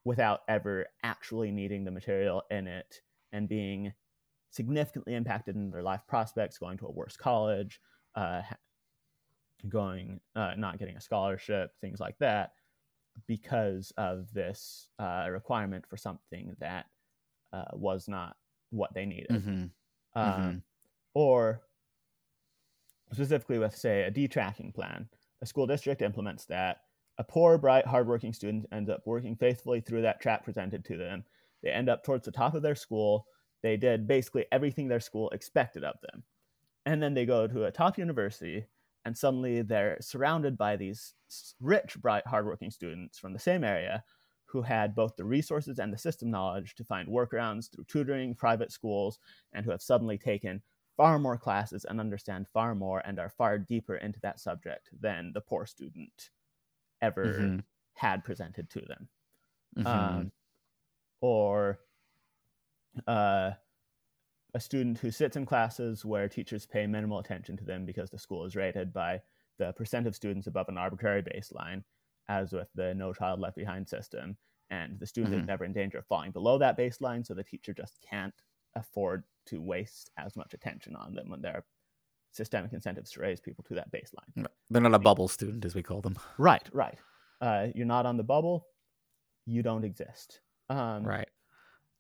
without ever actually needing the material in it and being significantly impacted in their life prospects, going to a worse college, uh, going, uh, not getting a scholarship, things like that, because of this uh, requirement for something that uh, was not what they needed. Mm-hmm. Um, mm-hmm. Or specifically with, say, a detracking plan. A school district implements that. A poor, bright, hardworking student ends up working faithfully through that track presented to them. They end up towards the top of their school. They did basically everything their school expected of them. And then they go to a top university, and suddenly they're surrounded by these rich, bright, hardworking students from the same area who had both the resources and the system knowledge to find workarounds through tutoring, private schools, and who have suddenly taken far more classes and understand far more and are far deeper into that subject than the poor student ever mm-hmm. had presented to them. Mm-hmm. Um, or uh, a student who sits in classes where teachers pay minimal attention to them because the school is rated by the percent of students above an arbitrary baseline, as with the No Child Left Behind system. And the student mm-hmm. is never in danger of falling below that baseline, so the teacher just can't afford to waste as much attention on them when there are systemic incentives to raise people to that baseline. They're not a bubble student, as we call them. Right, right. Uh, you're not on the bubble, you don't exist. Um, right.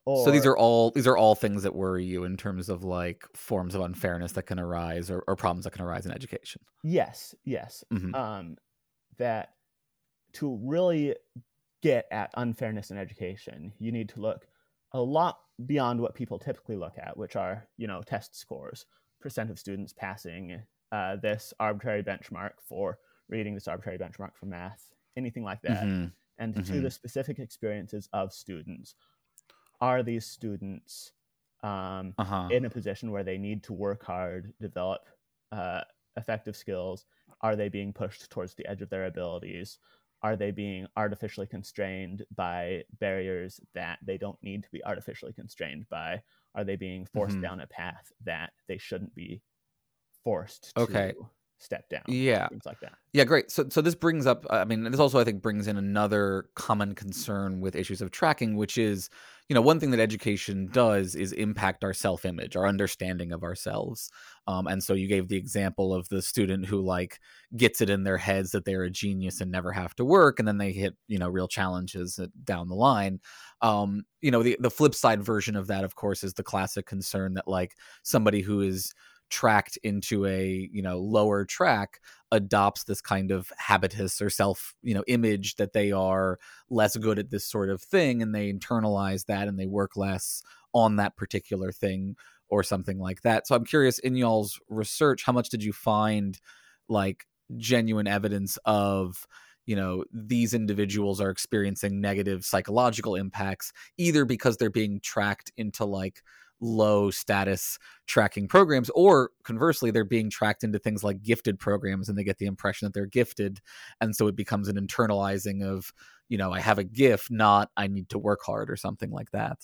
so these are all these are all things that worry you in terms of like forms of unfairness that can arise or, or problems that can arise in education. Yes, yes. Mhm. Um, that to really get at unfairness in education, you need to look a lot beyond what people typically look at, which are you know test scores, percent of students passing uh, this arbitrary benchmark for reading, this arbitrary benchmark for math, anything like that, Mhm. and to Mhm. the specific experiences of students. Are these students um, Uh-huh. in a position where they need to work hard, develop uh, effective skills? Are they being pushed towards the edge of their abilities? Are they being artificially constrained by barriers that they don't need to be artificially constrained by? Are they being forced Mhm. down a path that they shouldn't be forced Okay. to step down? Yeah. Things like that. Yeah, great. So, so this brings up. I mean, this also I think brings in another common concern with issues of tracking, which is, you know, one thing that education does is impact our self-image, our understanding of ourselves. Um, and so you gave the example of the student who like gets it in their heads that they're a genius and never have to work, and then they hit you know real challenges down the line. Um, you know, the the flip side version of that, of course, is the classic concern that like somebody who is tracked into a you know lower track adopts this kind of habitus or self you know image that they are less good at this sort of thing and they internalize that and they work less on that particular thing or something like that. So i'm curious in y'all's research how much did you find like genuine evidence of you know these individuals are experiencing negative psychological impacts either because they're being tracked into like low status tracking programs or conversely they're being tracked into things like gifted programs and they get the impression that they're gifted and so it becomes an internalizing of you know i have a gift not i need to work hard or something like that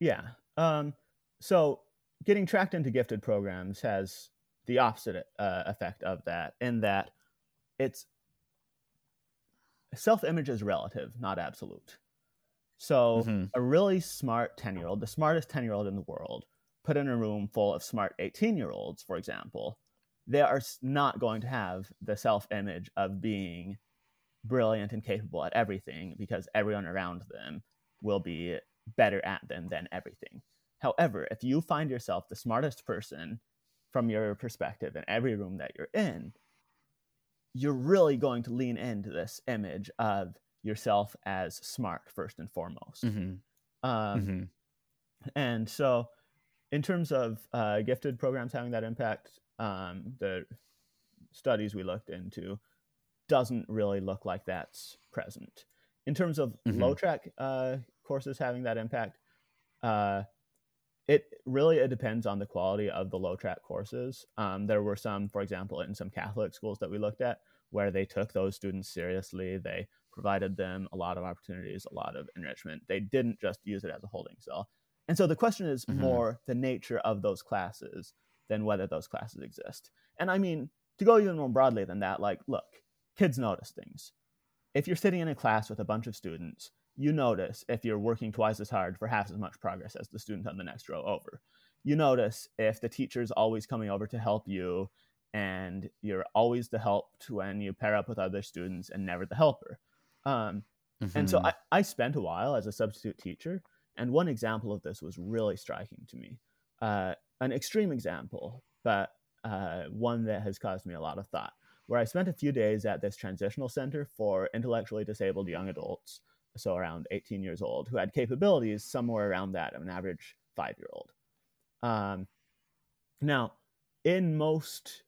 Yeah. Um, so getting tracked into gifted programs has the opposite uh, effect of that, in that it's self image is relative, not absolute. So Mhm. a really smart 10 year old, the smartest 10 year old in the world, put in a room full of smart 18 year olds, for example, they are not going to have the self image of being brilliant and capable at everything because everyone around them will be better at them than everything. However, if you find yourself the smartest person from your perspective in every room that you're in, you're really going to lean into this image of yourself as smart first and foremost. Mhm. Um, Mhm. And so, in terms of uh, gifted programs having that impact, um, the studies we looked into doesn't really look like that's present. In terms of Mhm. low track uh, courses having that impact, uh, it really it depends on the quality of the low track courses. Um, there were some, for example, in some Catholic schools that we looked at, where they took those students seriously. They provided them a lot of opportunities, a lot of enrichment. They didn't just use it as a holding cell. And so the question is Mhm. more the nature of those classes than whether those classes exist. And I mean, to go even more broadly than that, like, look, kids notice things. If you're sitting in a class with a bunch of students, you notice if you're working twice as hard for half as much progress as the student on the next row over. You notice if the teacher's always coming over to help you and you're always the helped when you pair up with other students and never the helper. Um, and so Mhm. I, I spent a while as a substitute teacher, and one example of this was really striking to me. Uh, an extreme example, but uh, one that has caused me a lot of thought, where I spent a few days at this transitional center for intellectually disabled young adults, so around 18 years old, who had capabilities somewhere around that of an average five year old. Um, now, in most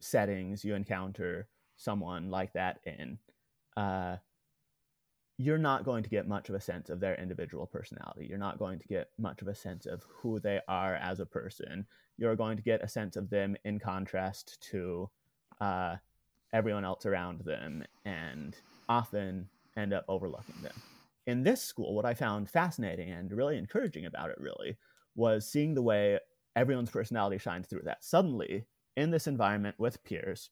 settings, you encounter someone like that in. Uh, you're not going to get much of a sense of their individual personality. You're not going to get much of a sense of who they are as a person. You're going to get a sense of them in contrast to uh, everyone else around them and often end up overlooking them. In this school, what I found fascinating and really encouraging about it, really, was seeing the way everyone's personality shines through that. Suddenly, in this environment with peers,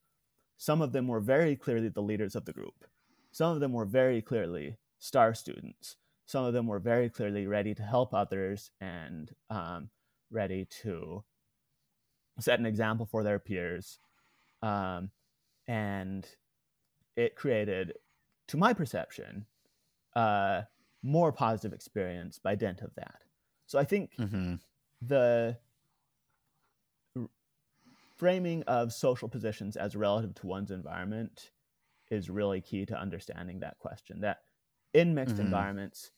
some of them were very clearly the leaders of the group. Some of them were very clearly star students. Some of them were very clearly ready to help others and um, ready to set an example for their peers. Um, and it created, to my perception, uh, more positive experience by dint of that. So I think Mm-hmm. the r- framing of social positions as relative to one's environment is really key to understanding that question. That in mixed Mhm. environments,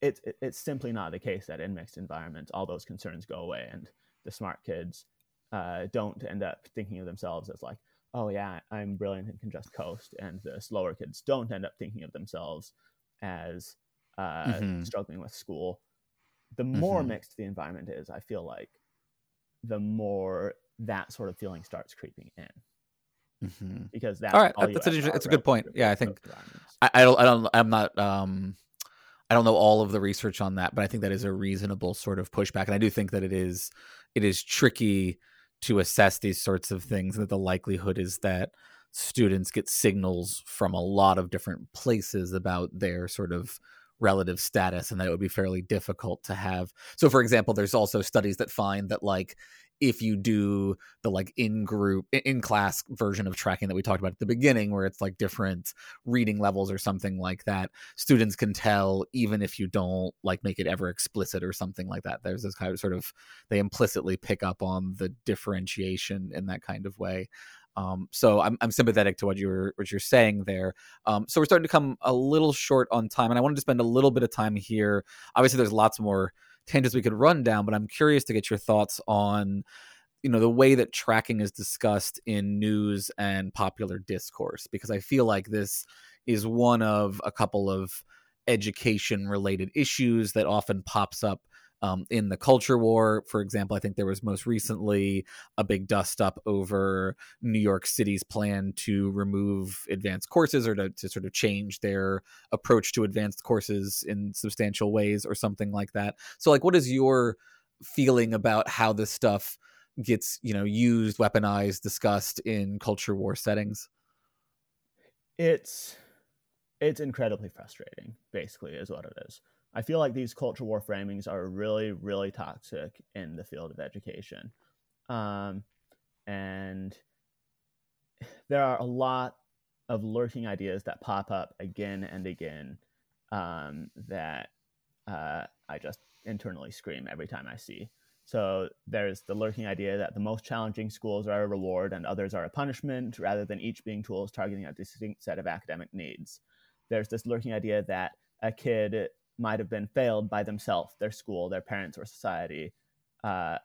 it, it, it's simply not the case that in mixed environments all those concerns go away and the smart kids uh, don't end up thinking of themselves as like, oh yeah, I'm brilliant and can just coast, and the slower kids don't end up thinking of themselves as uh, Mhm. struggling with school. The more Mhm. mixed the environment is, I feel like the more that sort of feeling starts creeping in Mm-hmm. because that's All right, all that's an ever inter- are a good point. Yeah, I think. I, I don't I don't I'm not um I don't know all of the research on that, but I think that is a reasonable sort of pushback, and I do think that it is it is tricky to assess these sorts of things, and that the likelihood is that students get signals from a lot of different places about their sort of relative status and that it would be fairly difficult to have so for example there's also studies that find that like if you do the like in group in class version of tracking that we talked about at the beginning where it's like different reading levels or something like that students can tell even if you don't like make it ever explicit or something like that there's this kind of sort of they implicitly pick up on the differentiation in that kind of way um, so I'm, I'm sympathetic to what you're what you're saying there. Um, so we're starting to come a little short on time, and I wanted to spend a little bit of time here. Obviously, there's lots more tangents we could run down, but I'm curious to get your thoughts on you know the way that tracking is discussed in news and popular discourse because I feel like this is one of a couple of education related issues that often pops up um, in the culture war. For example, I think there was most recently a big dust up over New York City's plan to remove advanced courses or to, to sort of change their approach to advanced courses in substantial ways or something like that. So, like, what is your feeling about how this stuff gets, you know, used, weaponized, discussed in culture war settings? It's it's incredibly frustrating. Basically, is what it is. I feel like these culture war framings are really, really toxic in the field of education. Um, and there are a lot of lurking ideas that pop up again and again um, that uh, I just internally scream every time I see. So there's the lurking idea that the most challenging schools are a reward and others are a punishment, rather than each being tools targeting a distinct set of academic needs. There's this lurking idea that a kid might have been failed by themselves, their school, their parents, or society, uh,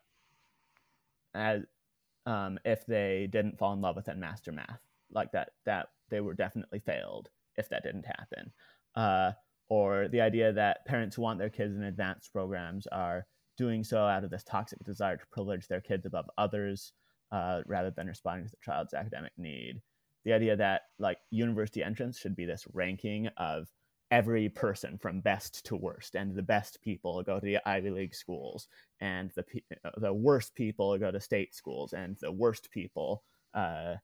as um, if they didn't fall in love with and master math, like that. That they were definitely failed if that didn't happen. Uh, or the idea that parents who want their kids in advanced programs are doing so out of this toxic desire to privilege their kids above others, uh, rather than responding to the child's academic need. The idea that like university entrance should be this ranking of every person from best to worst, and the best people go to the Ivy League schools, and the the worst people go to state schools, and the worst people uh,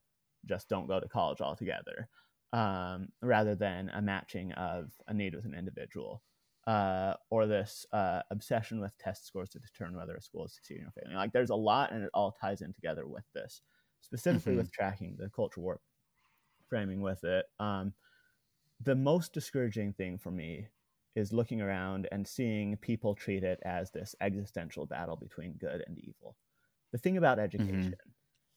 just don't go to college altogether, um, rather than a matching of a need with an individual, uh, or this uh, obsession with test scores to determine whether a school is succeeding or failing. Like there's a lot, and it all ties in together with this, specifically Mhm. with tracking the culture war framing with it. Um, the most discouraging thing for me is looking around and seeing people treat it as this existential battle between good and evil. The thing about mm-hmm. education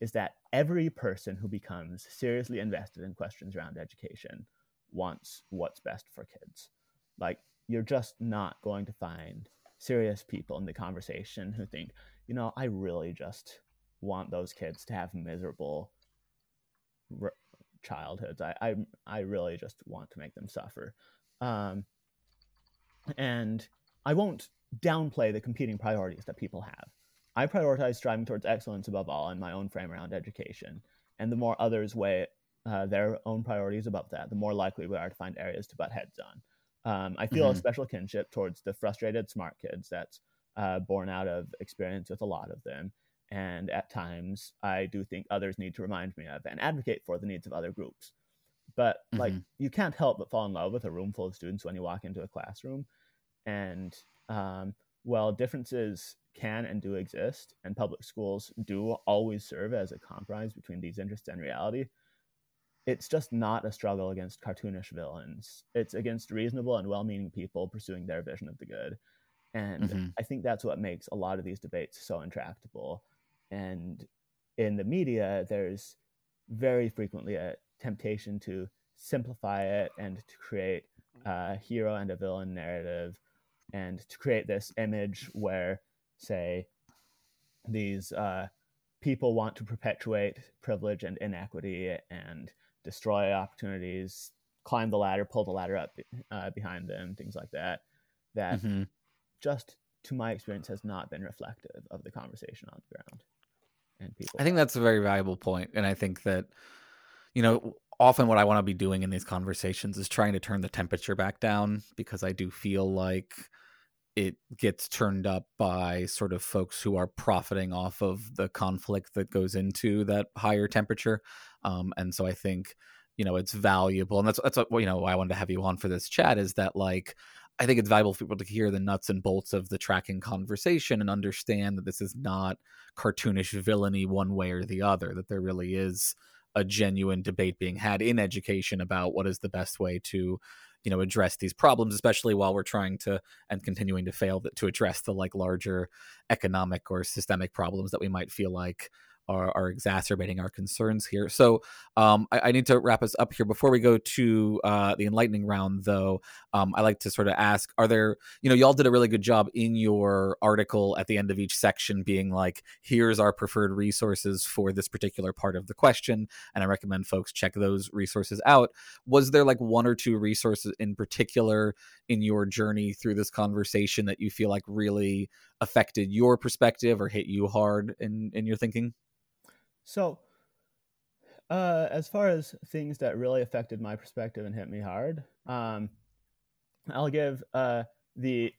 is that every person who becomes seriously invested in questions around education wants what's best for kids. Like, you're just not going to find serious people in the conversation who think, you know, I really just want those kids to have miserable childhoods. I, I I really just want to make them suffer, um, and I won't downplay the competing priorities that people have. I prioritize striving towards excellence above all in my own frame around education, and the more others weigh uh, their own priorities above that, the more likely we are to find areas to butt heads on. Um, I feel a Mhm. special kinship towards the frustrated smart kids that's uh, born out of experience with a lot of them. And at times, I do think others need to remind me of and advocate for the needs of other groups. But like, Mhm. you can't help but fall in love with a room full of students when you walk into a classroom. And um, well, differences can and do exist, and public schools do always serve as a compromise between these interests and reality. it's just not a struggle against cartoonish villains. It's against reasonable and well-meaning people pursuing their vision of the good. And Mm-hmm. I think that's what makes a lot of these debates so intractable. And in the media, there's very frequently a temptation to simplify it and to create a hero and a villain narrative and to create this image where, say, these uh, people want to perpetuate privilege and inequity and destroy opportunities, climb the ladder, pull the ladder up uh, behind them, things like that. That Mhm. just, to my experience, has not been reflective of the conversation on the ground. And people, I think that's a very valuable point, and I think that you know often what I want to be doing in these conversations is trying to turn the temperature back down because I do feel like it gets turned up by sort of folks who are profiting off of the conflict that goes into that higher temperature, um, and so I think you know it's valuable, and that's that's what you know why I wanted to have you on for this chat is that like I think it's valuable for people to hear the nuts and bolts of the tracking conversation and understand that this is not cartoonish villainy one way or the other, that there really is a genuine debate being had in education about what is the best way to you know address these problems especially while we're trying to and continuing to fail to address the like larger economic or systemic problems that we might feel like are, are exacerbating our concerns here. So um, I, I, need to wrap us up here. Before we go to uh, the enlightening round, though, um, I like to sort of ask: Are there, you know, y'all did a really good job in your article at the end of each section, being like, "Here's our preferred resources for this particular part of the question," and I recommend folks check those resources out. Was there like one or two resources in particular in your journey through this conversation that you feel like really affected your perspective or hit you hard in in your thinking? So, uh, as far as things that really affected my perspective and hit me hard, um, I'll give uh, the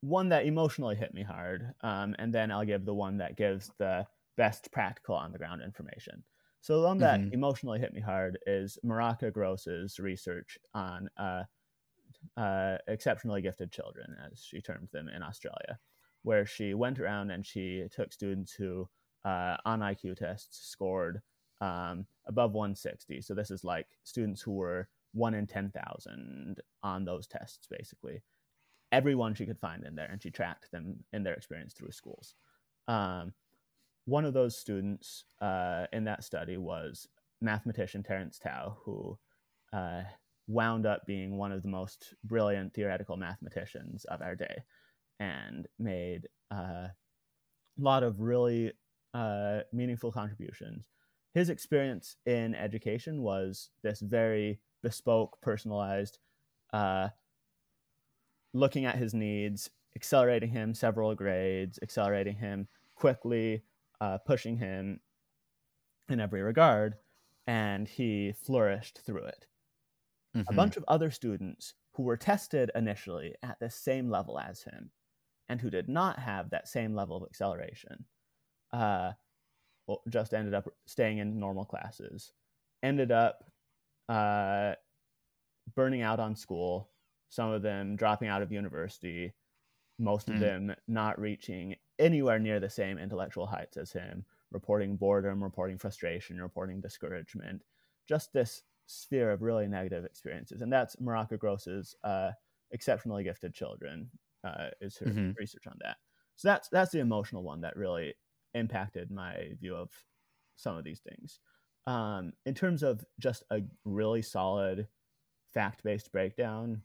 one that emotionally hit me hard, um, and then I'll give the one that gives the best practical on the ground information. So the one that Mhm. emotionally hit me hard is Miraca Gross's research on uh, uh, exceptionally gifted children, as she termed them in Australia, where she went around and she took students who uh, on IQ tests scored um, above 160. So this is like students who were one in 10,000 on those tests, basically. Everyone she could find in there, and she tracked them in their experience through schools. Um, one of those students uh, in that study was mathematician Terence Tao, who uh, wound up being one of the most brilliant theoretical mathematicians of our day and made uh, a lot of really uh, meaningful contributions. His experience in education was this very bespoke, personalized, uh, looking at his needs, accelerating him several grades, accelerating him quickly, uh, pushing him in every regard, and he flourished through it. A Mhm. bunch of other students who were tested initially at the same level as him and who did not have that same level of acceleration uh, well, just ended up staying in normal classes, ended up uh, burning out on school, some of them dropping out of university, most of Mm. them not reaching anywhere near the same intellectual heights as him, reporting boredom, reporting frustration, reporting discouragement, just this sphere of really negative experiences. And that's Miraca Gross's uh, exceptionally gifted children uh, is her Mhm. research on that. So that's that's the emotional one that really impacted my view of some of these things. Um, in terms of just a really solid fact-based breakdown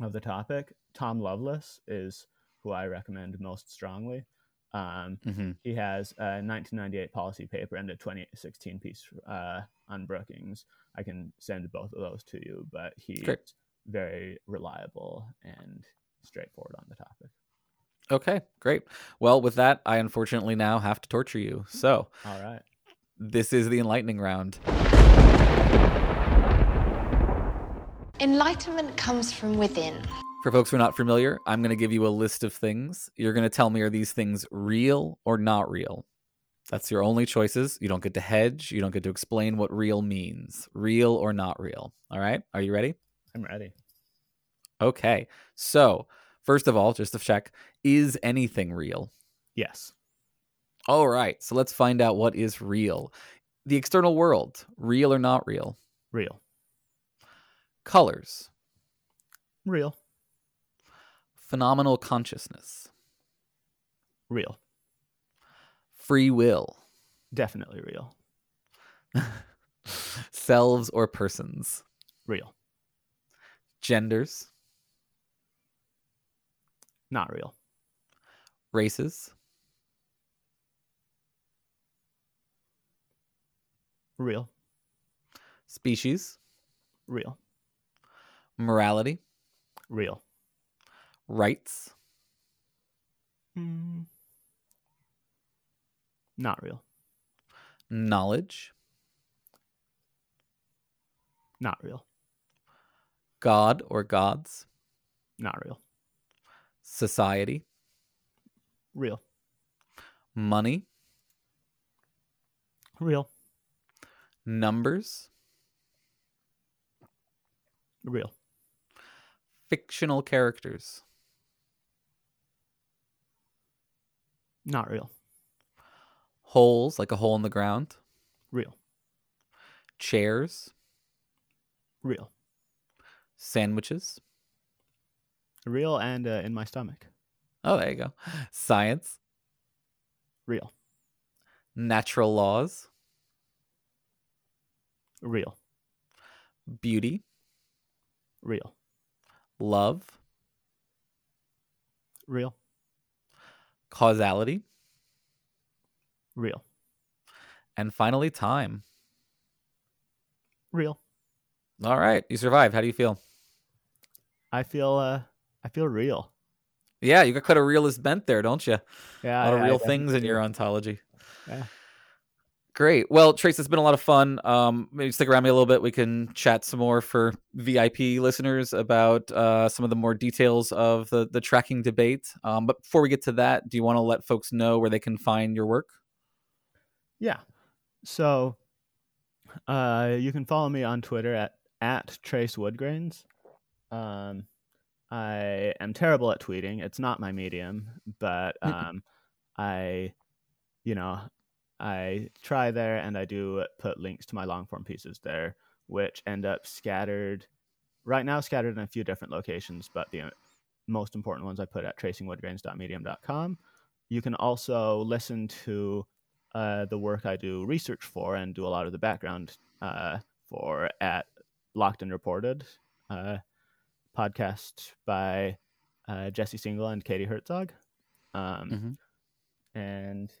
of the topic, Tom Loveless is who I recommend most strongly. Um, Mhm. He has a 1998 policy paper and a 2016 piece uh, on Brookings. I can send both of those to you, but he's Great. very reliable and straightforward on the topic. Okay, great. Well, with that, I unfortunately now have to torture you. So, All right. this is the enlightening round. Enlightenment comes from within. For folks who are not familiar, I'm going to give you a list of things. You're going to tell me are these things real or not real? That's your only choices. You don't get to hedge. You don't get to explain what real means. Real or not real. All right? Are you ready? I'm ready. Okay. So, first of all, just to check, is anything real? Yes. All right. So let's find out what is real. The external world, real or not real? Real. Colors, Real. phenomenal consciousness, Real. free will, Definitely real. selves or persons, Real. genders, Not real. races, Real. species, Real. morality, Real. rights, Mm. Not real. knowledge, Not real. God or gods, Not real. Society, Real. money, Real. numbers, Real. fictional characters, Not real. holes like a hole in the ground, Real. chairs, Real. sandwiches. Real and uh, in my stomach. Oh, there you go. Science, Real. natural laws, Real. beauty, Real. love, Real. causality, Real. and finally time. Real. All right, you survived. How do you feel? I feel uh I feel real. Yeah, you got quite a realist bent there, don't you? Yeah. a lot of I- I real things in your ontology. Yeah. Great. Well, Trace, it's been a lot of fun. Um, maybe stick around me a little bit. We can chat some more for VIP listeners about uh, some of the more details of the the tracking debate. Um, but before we get to that, do you want to let folks know where they can find your work? Yeah. So uh you can follow me on Twitter at at Trace Woodgrains. Um I am terrible at tweeting. It's not my medium, but um I you know, I try there and I do put links to my long form pieces there, which end up scattered right now scattered in a few different locations, but the most important ones I put at tracingwoodgrains.medium.com. You can also listen to uh, the work I do research for and do a lot of the background uh, for at Locked and Reported, uh, podcast by uh, Jesse Singal and Katie Herzog. Um, Mhm. And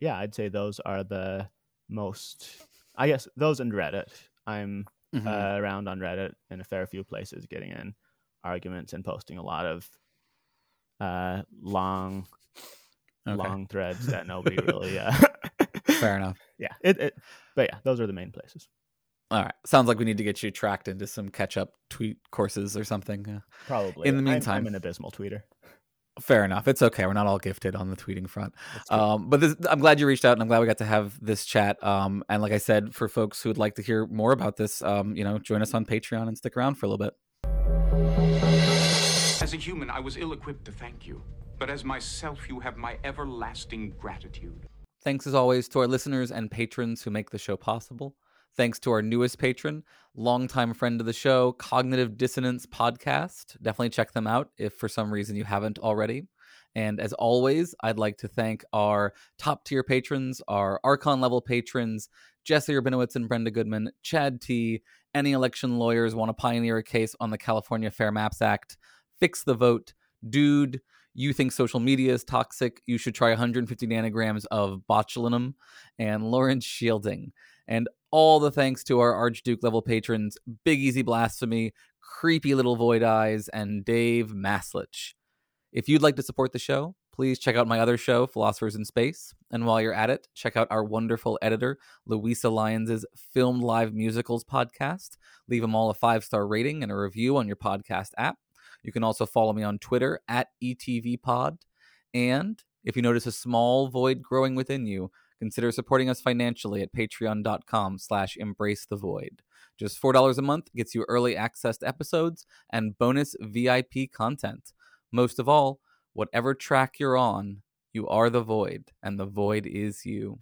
yeah, I'd say those are the most, I guess, those and Reddit. I'm Mhm. uh, around on Reddit in a fair few places, getting in arguments and posting a lot of uh, long, Okay. long threads that nobody really. Uh, Fair enough. Yeah, it, it. But yeah, those are the main places. All right. Sounds like we need to get you tracked into some catch up tweet courses or something. Uh, Probably. In the I'm- meantime, I'm, an abysmal tweeter. Fair enough. It's okay. We're not all gifted on the tweeting front. Um, but this, I'm glad you reached out, and I'm glad we got to have this chat. Um, and like I said, for folks who would like to hear more about this, um, you know, join us on Patreon and stick around for a little bit. As a human, I was ill equipped to thank you. But as myself, you have my everlasting gratitude. Thanks as always to our listeners and patrons who make the show possible. Thanks to our newest patron, longtime friend of the show, Cognitive Dissonance Podcast. Definitely check them out if for some reason you haven't already. And as always, I'd like to thank our top tier patrons, our Archon level patrons, Jesse Urbinowitz and Brenda Goodman, Chad T. Any election lawyers want to pioneer a case on the California Fair Maps Act? Fix the vote. Dude, you think social media is toxic? You should try 150 nanograms of botulinum and Lawrence Shielding. And all the thanks to our Archduke level patrons, Big Easy Blasphemy, Creepy Little Void Eyes, and Dave Maslich. If you'd like to support the show, please check out my other show, Philosophers in Space. And while you're at it, check out our wonderful editor, Luisa Lyons' Filmed Live Musicals podcast. Leave them all a five star rating and a review on your podcast app. You can also follow me on Twitter at ETVPod. And if you notice a small void growing within you, consider supporting us financially at patreon.com slash embrace the void. Just $4 a month gets you early access to episodes and bonus VIP content. Most of all, whatever track you're on, you are the void, and the void is you.